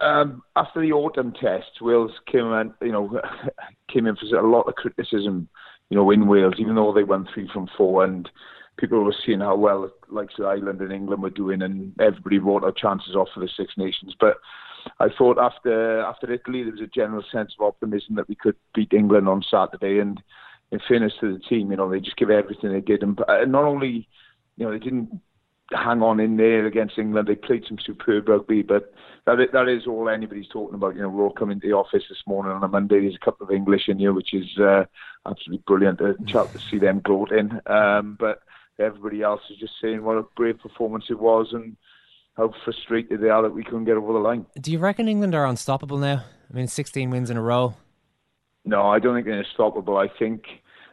um, after the autumn test, Wales came in, you know, came in for a lot of criticism, you know, in Wales, even though they won three from four, and people were seeing how well, like Ireland and England were doing, and everybody wrote our chances off for the Six Nations. But I thought after after Italy, there was a general sense of optimism that we could beat England on Saturday, and in fairness to the team, you know, they just give everything they did, and uh, not only, you know, they didn't hang on in there against England. They played some superb rugby, but that is, that is all anybody's talking about. You know, we're all coming to the office this morning on a Monday. There's a couple of English in here, which is uh, absolutely brilliant to, chat to see them gloating. Um, but everybody else is just saying what a great performance it was and how frustrated they are that we couldn't get over the line. Do you reckon England are unstoppable now? I mean, 16 wins in a row. No, I don't think they're unstoppable. I think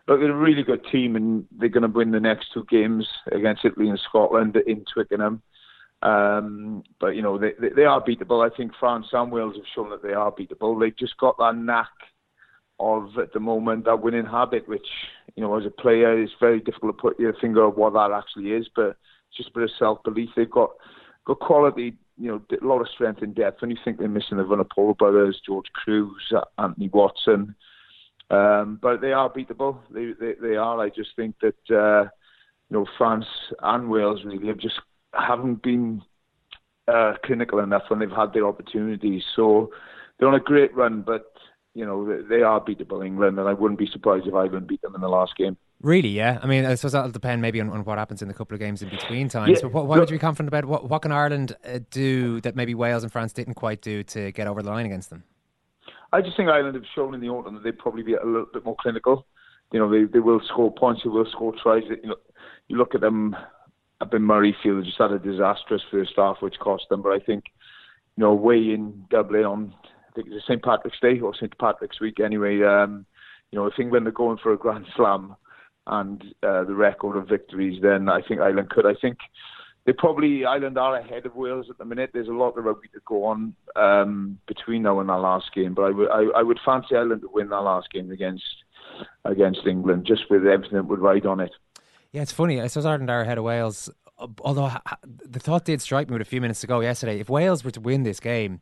look, they're a really good team, and they're going to win the next two games against Italy and Scotland in Twickenham. Um, but you know they, they are beatable. I think France and Wales have shown that they are beatable. They've just got that knack of at the moment that winning habit, which you know as a player it's very difficult to put your finger on what that actually is. But it's just a bit of self belief. They've got got quality, you know, a lot of strength and depth. When you think they're missing the Vunipola brothers, George Kruis, Anthony Watson, um, but they are beatable. They, they they are. I just think that uh, you know France and Wales really have just haven't been uh, clinical enough when they've had their opportunities. So they're on a great run, but you know, they, are beatable England, and I wouldn't be surprised if Ireland beat them in the last game. Really, yeah. I mean, I suppose that'll depend maybe on, on what happens in the couple of games in between times. Yeah, but what, look- would you be confident about? What, what can Ireland uh, do that maybe Wales and France didn't quite do to get over the line against them? I just think Ireland have shown in the autumn that they'd probably be a little bit more clinical. You know, they they will score points, they will score tries. You know, you look at them up in Murrayfield, just had a disastrous first half, which cost them. But I think, you know, away in Dublin on I think it's St Patrick's Day or St Patrick's Week anyway. Um, you know, if England are going for a Grand Slam and uh, the record of victories, then I think Ireland could. I think they probably Ireland are ahead of Wales at the minute. There's a lot of rugby to go on um, between now and that last game, but I would I, would fancy Ireland to win that last game against against England, just with everything that would ride on it. Yeah, it's funny. I suppose Ireland are ahead of Wales. uh, Although the thought did strike me a few minutes ago yesterday. If Wales were to win this game,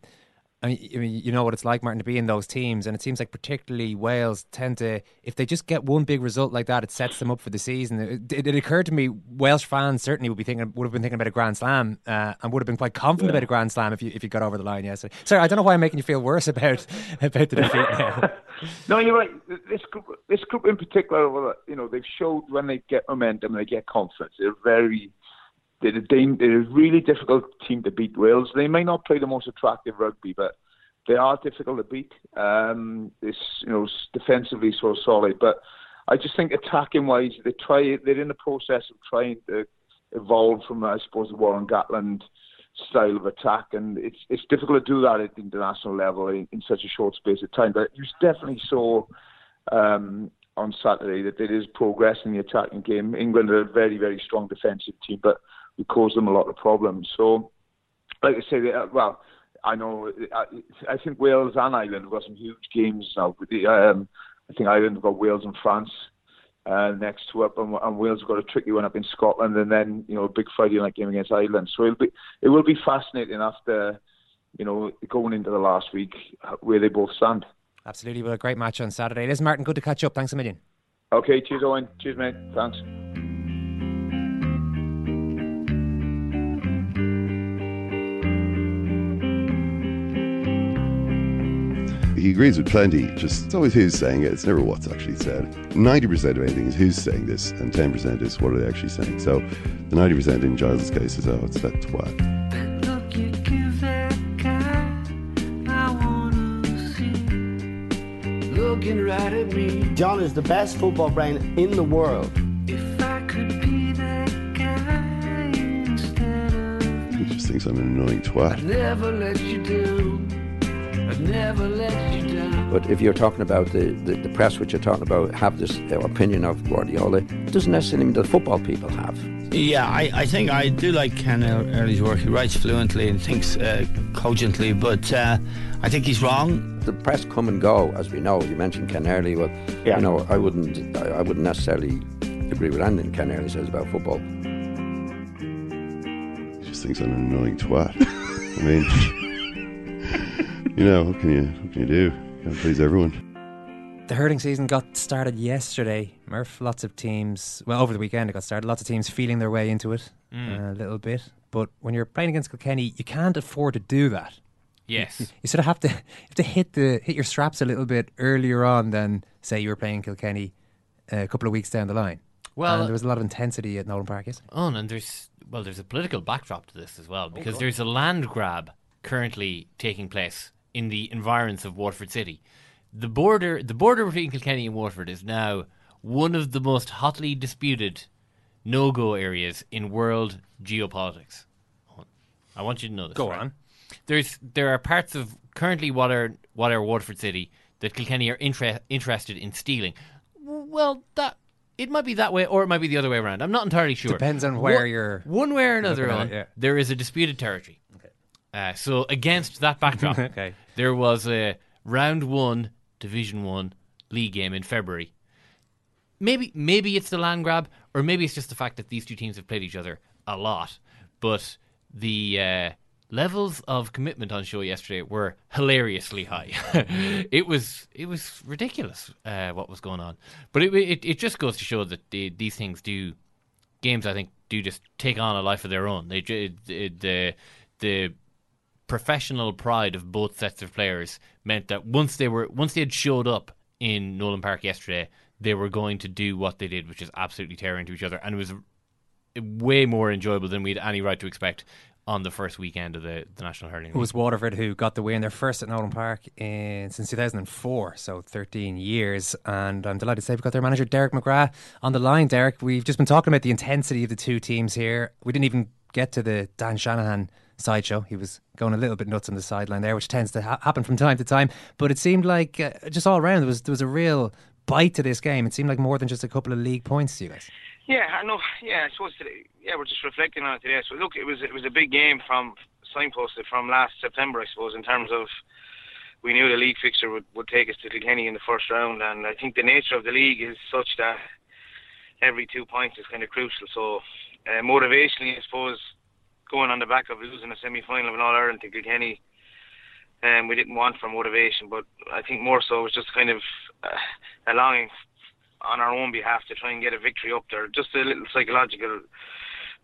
I mean, I mean, you know what it's like, Martyn, to be in those teams, and it seems like particularly Wales tend to, if they just get one big result like that, it sets them up for the season. It, it, it occurred to me, Welsh fans certainly would be thinking, would have been thinking about a Grand Slam, uh, and would have been quite confident Yeah. about a Grand Slam if you if you got over the line yesterday. Sorry, I don't know why I'm making you feel worse about about the defeat now. No, you're right. This group, this group in particular, you know, they've showed when they get momentum, they get confidence. They're very, they're a, they're a really difficult team to beat. Wales. They may not play the most attractive rugby, but they are difficult to beat. Um, it's you know defensively so solid, but I just think attacking wise, they try. They're in the process of trying to evolve from, I suppose, the Warren Gatland style of attack, and it's it's difficult to do that at the international level in, in such a short space of time. But you definitely saw um, on Saturday that there is progress in the attacking game. England are a very very strong defensive team, but we caused them a lot of problems. So, like I say, uh, well. I know. I, I think Wales and Ireland have got some huge games now. Um, I think Ireland have got Wales and France uh, next to up, and, and Wales have got a tricky one up in Scotland, and then you know a big Friday night game against Ireland. So it'll be it will be fascinating after you know going into the last week uh, where they both stand. Absolutely, well, a great match on Saturday. Listen, Martyn, good to catch up. Thanks a million. Okay, cheers, Eoin. Cheers, mate. Thanks. He agrees with plenty. Just it's always who's saying it. It's never what's actually said. Ninety percent of anything is who's saying this, and ten percent is what are they actually saying. So the ninety percent in Giles' case is oh, it's that twat. Looking right at me. John is the best football brain in the world. He just thinks I'm an annoying twat. But if you're talking about the, the, the press, which you're talking about, have this opinion of Guardiola, it doesn't necessarily mean that football people have. Yeah, I, I think I do like Ken Early's work. He writes fluently and thinks uh, cogently, but uh, I think he's wrong. The press come and go, as we know. You mentioned Ken Early. Well, Yeah. you know, I wouldn't, I, I wouldn't necessarily agree with anything Ken Early says about football. He just thinks I'm an annoying twat. I mean, you know, what can you what can you do? Can't please everyone. The hurling season got started yesterday. Murph, lots of teams, well, over the weekend it got started. Lots of teams feeling their way into it Mm. uh, a little bit. But when you're playing against Kilkenny, you can't afford to do that. Yes. You, you sort of have to have to hit the hit your straps a little bit earlier on than say you were playing Kilkenny uh, a couple of weeks down the line. Well- and there was a lot of intensity at Nowlan Park yesterday. Oh, and there's well, there's a political backdrop to this as well because God. there's a land grab currently taking place in the environs of Waterford City. The border, the border between Kilkenny and Waterford is now one of the most hotly disputed no-go areas in world geopolitics. I want you to know this. Go right? on. There's there are parts of currently what are what are Waterford City that Kilkenny are inter- interested in stealing. Well, that it might be that way, or it might be the other way around. I'm not entirely sure. Depends on where One- you're One way or another, Eoin, it, yeah. there is a disputed territory. Uh, so against that backdrop, Okay. there was a round one, Division One league game in February. Maybe maybe it's the land grab, or maybe it's just the fact that these two teams have played each other a lot. But the uh, levels of commitment on show yesterday were hilariously high. it was it was ridiculous uh, what was going on. But it, it it just goes to show that the, these things do games. I think do just take on a life of their own. They the the professional pride of both sets of players meant that once they were once they had showed up in Nowlan Park yesterday, they were going to do what they did, which is absolutely tear into each other, and it was way more enjoyable than we had any right to expect on the first weekend of the, the National Hurling It was Waterford who got the win, their first at Nowlan Park in, since 2004, so 13 years. And I'm delighted to say we've got their manager, Derek McGrath, on the line. Derek, we've just been talking about the intensity of the two teams here. We didn't even get to the Dan Shanahan sideshow. He was going a little bit nuts on the sideline there, which tends to ha- happen from time to time. But it seemed like uh, just all around there was there was a real bite to this game. It seemed like more than just a couple of league points to you guys. Yeah, I know. Yeah, I suppose today. Yeah, we're just reflecting on it today. So look, it was it was a big game from signposted from last September, I suppose, in terms of we knew the league fixture would, would take us to Kilkenny in the first round, and I think the nature of the league is such that every two points is kind of crucial. So uh, motivationally, I suppose, going on the back of losing a semi-final of an All Ireland to Kilkenny, um, we didn't want for motivation, but I think more so it was just kind of uh, a longing on our own behalf to try and get a victory up there. Just a little psychological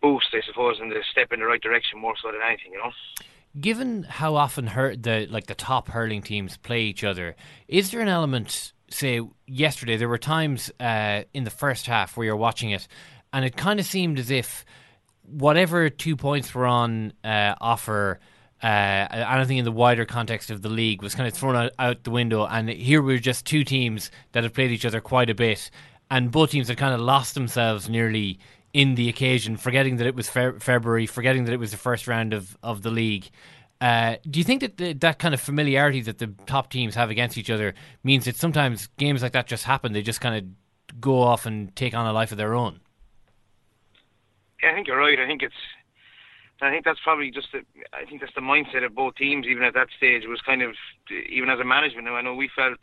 boost, I suppose, and the step in the right direction more so than anything, you know. Given how often hur- the like the top hurling teams play each other, is there an element? Say yesterday, there were times uh, in the first half where you're watching it, and it kind of seemed as if whatever two points were on uh, offer. Uh, anything in the wider context of the league was kind of thrown out, out the window, and here were just two teams that have played each other quite a bit, and both teams had kind of lost themselves nearly in the occasion, forgetting that it was fe- February, forgetting that it was the first round of, of the league. Uh, do you think that the, that kind of familiarity that the top teams have against each other means that sometimes games like that just happen? They just kind of go off and take on a life of their own. I think you're right. I think it's. I think that's probably just. The, I think that's the mindset of both teams. Even at that stage, was kind of even as a management. I know we felt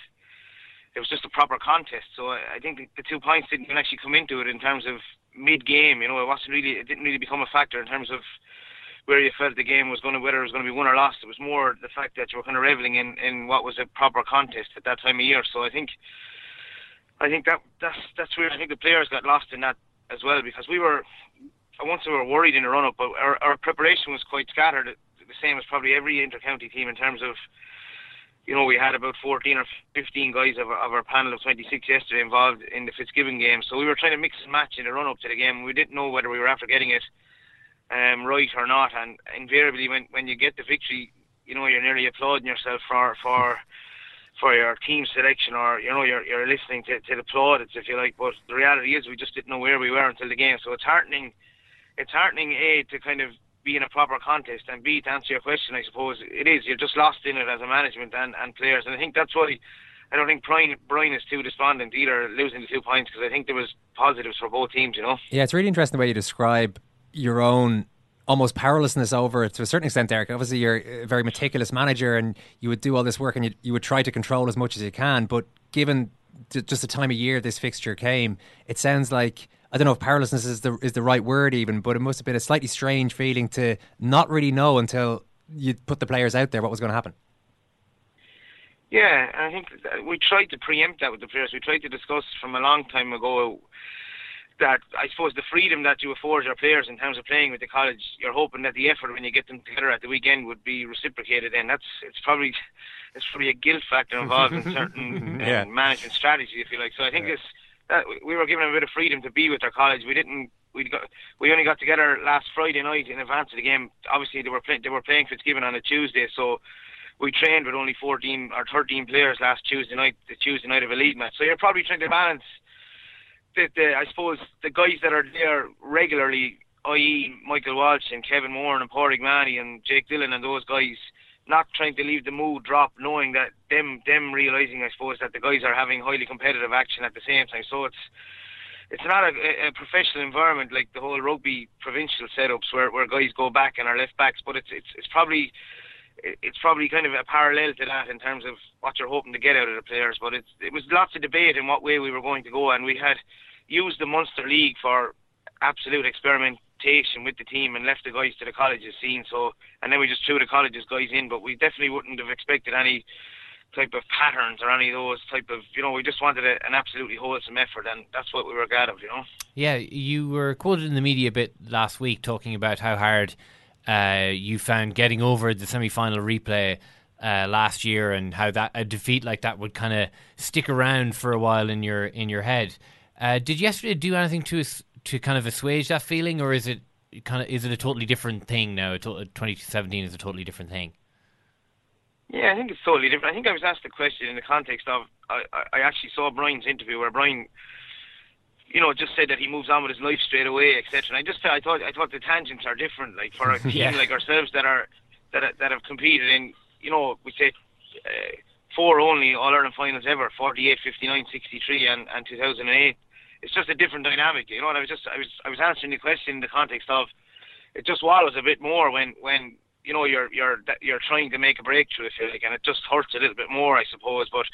it was just a proper contest. So I, I think the two points didn't even actually come into it in terms of mid game. You know, it wasn't really. It didn't really become a factor in terms of where you felt the game was going to, whether it was going to be won or lost. It was more the fact that you were kind of reveling in in what was a proper contest at that time of year. So I think. I think that that's that's where I think the players got lost in that as well because we were I we were worried in the run up, but our, our preparation was quite scattered, the same as probably every intercounty team in terms of, you know, we had about 14 or 15 guys of, of our panel of 26 yesterday involved in the Fitzgibbon game. So we were trying to mix and match in the run up to the game. We didn't know whether we were after getting it um, right or not. And invariably, when, when you get the victory, you know, you're nearly applauding yourself for, for, for your team selection or, you know, you're, you're listening to, to the plaudits, if you like. But the reality is we just didn't know where we were until the game. So it's heartening it's heartening a to kind of be in a proper contest and b to answer your question I suppose it is you're just lost in it as a management and, and players. And I think that's why I don't think Brian, Brian is too despondent either losing the two points because I think there was positives for both teams you know? Yeah it's really interesting the way you describe your own almost powerlessness over it to a certain extent Derek. Obviously you're a very meticulous manager and you would do all this work and you, you would try to control as much as you can but given just the time of year this fixture came it sounds like I don't know if powerlessness is the is the right word even, but it must have been a slightly strange feeling to not really know until you put the players out there what was going to happen. Yeah, I think we tried to preempt that with the players. We tried to discuss from a long time ago that I suppose the freedom that you afford your players in terms of playing with the college, you're hoping that the effort when you get them together at the weekend would be reciprocated. And that's it's probably it's probably a guilt factor involved in certain yeah. um, management strategy, if you like. So I think Yeah. this that we were given a bit of freedom to be with our college. We didn't. We got. We only got together last Friday night in advance of the game. Obviously, they were playing. they were playing Fitzgibbon on a Tuesday, so we trained with only 14 or 13 players last Tuesday night. The Tuesday night of a league match. So you're probably trying to balance. The, the I suppose the guys that are there regularly, i.e. Michael Walsh and Kevin Moore and Padraig Manny and Jake Dillon and those guys not trying to leave the mood drop, knowing that them them realizing, I suppose, that the guys are having highly competitive action at the same time. So it's it's not a, a professional environment like the whole rugby provincial setups where, where guys go back and are left backs, but it's it's it's probably it's probably kind of a parallel to that in terms of what you're hoping to get out of the players. But it's it was lots of debate in what way we were going to go, and we had used the Munster League for absolute with the team and left the guys to the colleges scene. So and then we just threw the colleges guys in, but we definitely wouldn't have expected any type of patterns or any of those type of you know we just wanted a, an absolutely wholesome effort and that's what we were glad of you know Yeah, you were quoted in the media a bit last week talking about how hard uh, you found getting over the semi-final replay uh, last year and how that a defeat like that would kind of stick around for a while in your in your head. Uh, did yesterday do anything to to kind of assuage that feeling, or is it kind of is it a totally different thing now? Twenty seventeen is a totally different thing. Yeah, I think it's totally different. I think I was asked the question in the context of I, I actually saw Brian's interview where Brian, you know, just said that he moves on with his life straight away, etc. And I just I thought I thought the tangents are different, like for a team Yeah. like ourselves that are that that have competed in, you know, we say uh, four only All Ireland finals ever, 48, 59, 63, and and 2008. It's just a different dynamic, you know. And I was just I was I was answering the question in the context of it just wallows a bit more when when you know you're you're you're trying to make a breakthrough, if you like, and it just hurts a little bit more, I suppose. But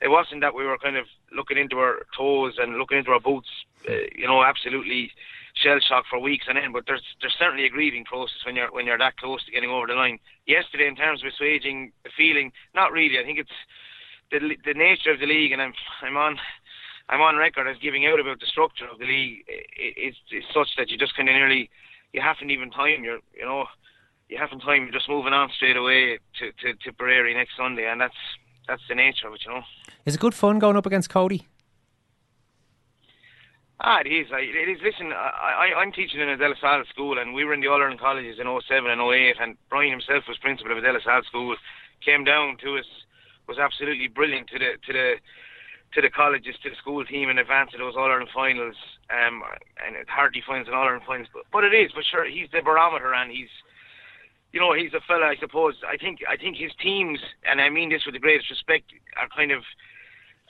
it wasn't that we were kind of looking into our toes and looking into our boots, uh, you know, absolutely shell shocked for weeks on end. But there's there's certainly a grieving process when you're when you're that close to getting over the line. Yesterday, in terms of assuaging the feeling, not really. I think it's the the nature of the league, and I'm I'm on. I'm on record as giving out about the structure of the league. It's, it's such that you just kind of nearly, you haven't even time. You're, you know, you haven't time. You're just moving on straight away to to to next Sunday, and that's that's the nature of it, you know. Is it good fun going up against Cody? Ah, it is. I, it is. Listen, I, I, I'm teaching in a De La Salle school, and we were in the All Ireland colleges in 07 and 08, and Brian himself was principal of a De La Salle school. Came down to us, was absolutely brilliant to the to the to the colleges, to the school team in advance of those All Ireland finals. Um, and it hardly finds an All Ireland finals, but, but it is. But sure, he's the barometer, and he's you know, he's a fella. I suppose. I think. I think his teams, and I mean this with the greatest respect, are kind of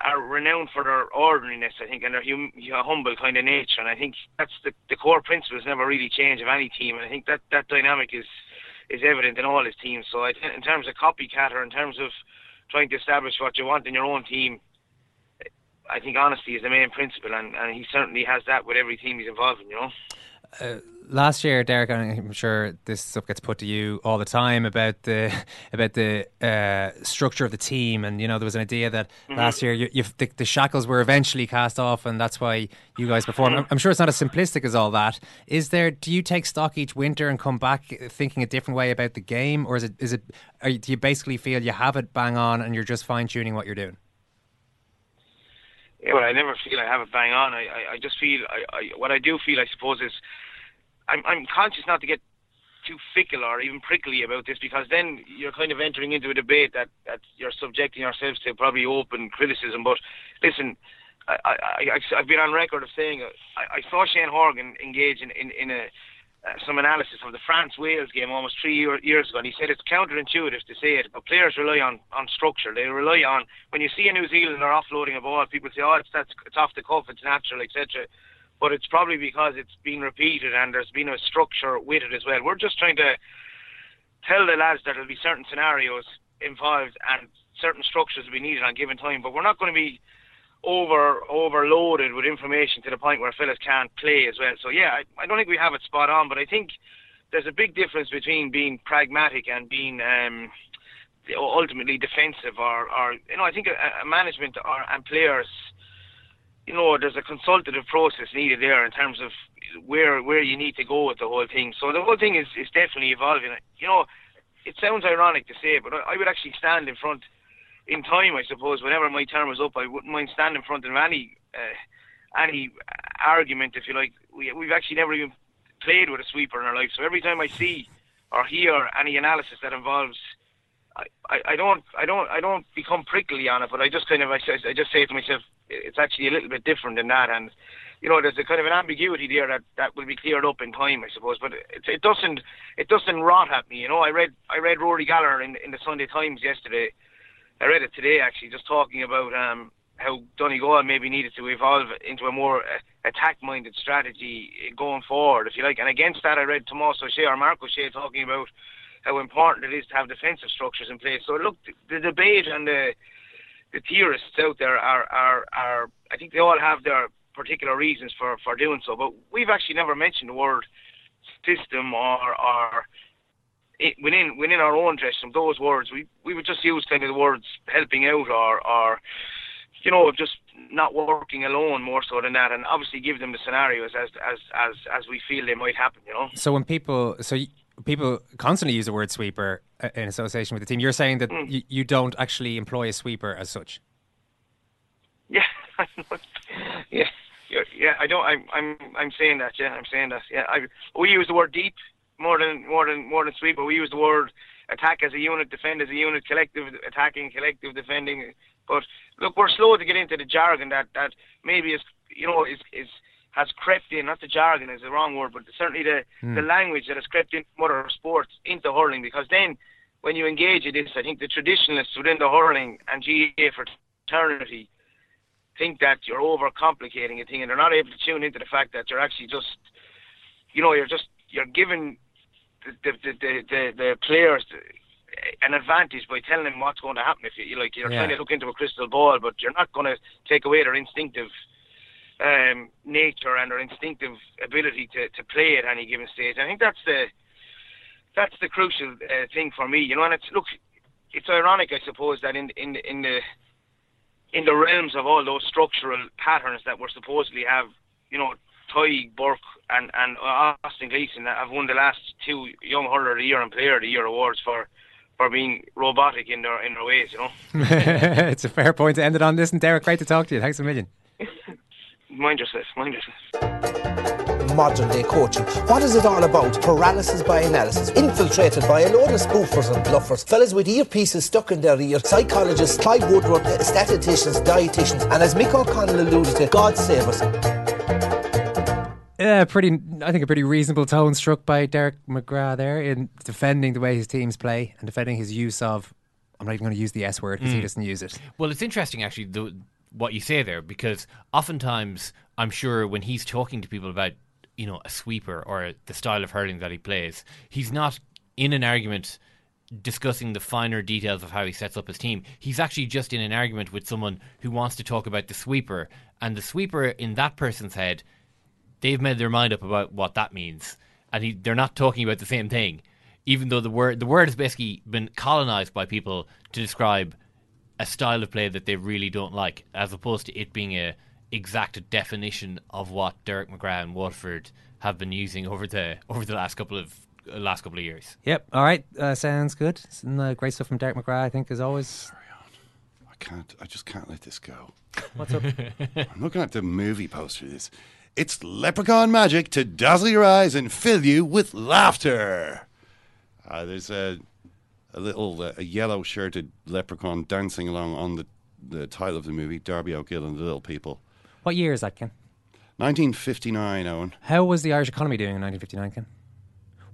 are renowned for their ordinariness. I think, and their hum, humble kind of nature. And I think that's the the core principles never really change of any team. And I think that that dynamic is is evident in all his teams. So I in terms of copycat or in terms of trying to establish what you want in your own team, I think honesty is the main principle, and, and he certainly has that with every team he's involved in. You know. Uh, last year, Derek, I'm sure this stuff gets put to you all the time about the about the uh, structure of the team, and you know there was an idea that Mhm. last year you, you, the, the shackles were eventually cast off, and that's why you guys performed. I'm, I'm sure it's not as simplistic as all that. Is there? Do you take stock each winter and come back thinking a different way about the game, or is it is it? You, do you basically feel you have it bang on, and you're just fine tuning what you're doing? Yeah, well, I never feel I have it bang on. I, I, I just feel, I, I, what I do feel, I suppose, is I'm, I'm conscious not to get too fickle or even prickly about this because then you're kind of entering into a debate that, that you're subjecting ourselves to probably open criticism. But listen, I, I, I, I've been on record of saying uh, I, I saw Shane Horgan engage in, in, in a, uh, some analysis of the France Wales game almost three year, years ago, and he said it's counterintuitive to say it, but players rely on, on structure. They rely on when you see a New Zealander offloading a ball, people say, "Oh, it's that's it's off the cuff, it's natural, etc." But it's probably because it's been repeated and there's been a structure with it as well. We're just trying to tell the lads that there'll be certain scenarios involved and certain structures will be needed on given time, but we're not going to be over overloaded with information to the point where fellas can't play as well. So yeah, I, I don't think we have it spot on, but I think there's a big difference between being pragmatic and being um, ultimately defensive, or, or you know, I think a, a management or, and players, you know, there's a consultative process needed there in terms of where where you need to go with the whole thing. So the whole thing is is definitely evolving. You know, it sounds ironic to say, but I, I would actually stand in front in time, I suppose, whenever my term was up, I wouldn't mind standing in front of any uh, any argument, if you like. We, we've actually never even played with a sweeper in our life, so every time I see or hear any analysis that involves, I, I, I don't I don't I don't become prickly on it, but I just kind of I just say to myself, it's actually a little bit different than that, and you know, there's a kind of an ambiguity there that, that will be cleared up in time, I suppose. But it, it doesn't it doesn't rot at me, you know. I read I read Rory Gallagher in in the Sunday Times yesterday. I read it today actually, just talking about um, how Donegal maybe needed to evolve into a more uh, attack-minded strategy going forward, if you like. And against that, I read Tomás Ó Sé or Marc Ó Sé talking about how important it is to have defensive structures in place. So look, the, the debate and the the theorists out there are, are are I think they all have their particular reasons for for doing so. But we've actually never mentioned the word system or or it, within within our own dress from those words, we we would just use kind of the words helping out or or you know just not working alone more so than that, and obviously give them the scenarios as as as as we feel they might happen. You know. So when people, so y- people constantly use the word sweeper uh, in association with the team. You're saying that Mm. you, you don't actually employ a sweeper as such. Yeah, yeah, yeah, yeah. I don't. I'm, I'm, I'm saying that. Yeah, I'm saying that. Yeah, I, we use the word deep more than, more than, more than sweep, but we use the word attack as a unit, defend as a unit, collective attacking, collective defending. But look, we're slow to get into the jargon that, that maybe is, you know, is, is has crept in. Not the jargon is the wrong word, but certainly the, Hmm. the language that has crept in from other sports into hurling. Because then, when you engage in this, I think the traditionalists within the hurling and GAA fraternity think that you're overcomplicating a thing, and they're not able to tune into the fact that you're actually just, you know, you're just you're giving the the the the, the, players an advantage by telling them what's going to happen. If you you like, you're Yeah. trying to look into a crystal ball, but you're not going to take away their instinctive um, nature and their instinctive ability to, to play at any given stage. I think that's the that's the crucial uh, thing for me, you know. And it's look, it's ironic, I suppose, that in in in the in the realms of all those structural patterns that we're supposedly have, you know, Ty Burke and and uh, Austin Gleeson that have won the last two Young Hurler of the Year and Player of the Year awards for for being robotic in their in their ways, you know. it's a fair point to end it on. Listen, Derek, great to talk to you. Thanks a million. Mind yourself, mind yourself. modern day coaching. What is it all about? Paralysis by analysis, infiltrated by a load of spoofers and bluffers, fellas with earpieces stuck in their ear, psychologists, Clive Woodward, statisticians, dietitians, and as Mick O'Connell alluded to, God save us. Yeah, pretty. I think a pretty reasonable tone struck by Derek McGrath there in defending the way his teams play and defending his use of. I'm not even going to use the S word because he Mm. doesn't use it. Well, it's interesting actually the, what you say there because oftentimes I'm sure when he's talking to people about you know a sweeper or the style of hurling that he plays, he's not in an argument discussing the finer details of how he sets up his team. He's actually just in an argument with someone who wants to talk about the sweeper, and the sweeper in that person's head, they've made their mind up about what that means, and he, they're not talking about the same thing. Even though the word the word has basically been colonized by people to describe a style of play that they really don't like, as opposed to it being a exact definition of what Derek McGrath and Waterford have been using over the over the last couple of uh, last couple of years. Yep. All right. Uh, sounds good. Some uh, great stuff from Derek McGrath. I think as always. I can't. I just can't let this go. What's up? I'm looking at the movie poster. This. It's leprechaun magic to dazzle your eyes and fill you with laughter. Uh, there's a a little uh, a yellow shirted leprechaun dancing along on the the title of the movie, Darby O'Gill and the Little People. What year is that, Ken? 1959, Eoin. How was the Irish economy doing in 1959, Ken?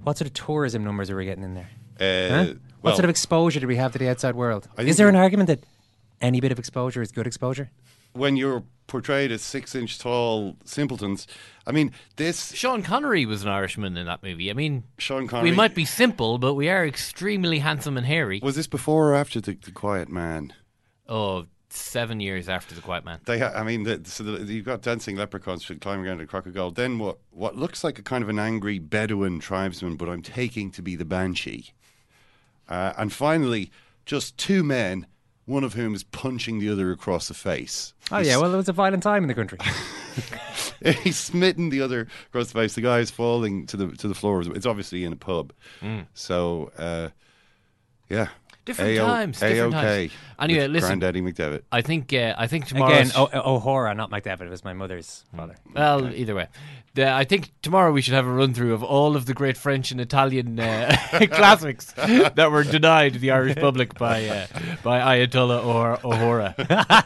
What sort of tourism numbers are we getting in there? Uh, Huh? well- what sort of exposure do we have to the outside world? Is there an argument that any bit of exposure is good exposure? When you're portrayed as six inch tall simpletons, I mean, this. Sean Connery was an Irishman in that movie. I mean, Sean Connery. we might be simple, but we are extremely handsome and hairy. Was this before or after the, the Quiet Man? Oh, seven years after the Quiet Man. They, ha- I mean, the, so the, you've got dancing leprechauns climbing around a crocodile. Then what? What looks like a kind of an angry Bedouin tribesman, but I'm taking to be the banshee. Uh, and finally, just two men, one of whom is punching the other across the face. Oh He's- yeah, well it was a violent time in the country. he's smitten the other across the face. The guy is falling to the to the floor. It's obviously in a pub. Mm. So, uh, yeah, Different A-O- times, different A-OK times. Anyway, with listen. Granddaddy McDevitt. I think uh, I think tomorrow. Again, o- O'Hora, not McDevitt. It was my mother's father. Well, either way, the, I think tomorrow we should have a run through of all of the great French and Italian uh, classics that were denied the Irish public by uh, by Ayatollah or O'Hora. uh,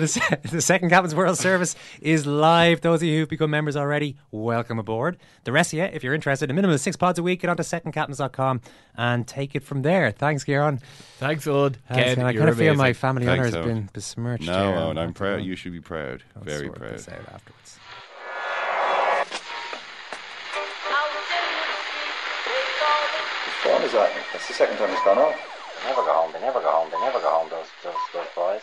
the, se- the second Captain's World Service is live. Those of you who've become members already, welcome aboard. The rest of you, if you're interested, a minimum of six pods a week, get onto secondcaptains.com and take it from there. Thanks, Kieran. Thanks, Odd. Thanks, Ken, Ken. I kind of feel my family honour has Eoin. been besmirched. No, here. Eoin, I'm I'll proud. You should be proud. I'll Very sort proud. this out afterwards. Which phone is that? That's the second time it's gone off. They never go home. They never go home. They never go home. Those those those boys.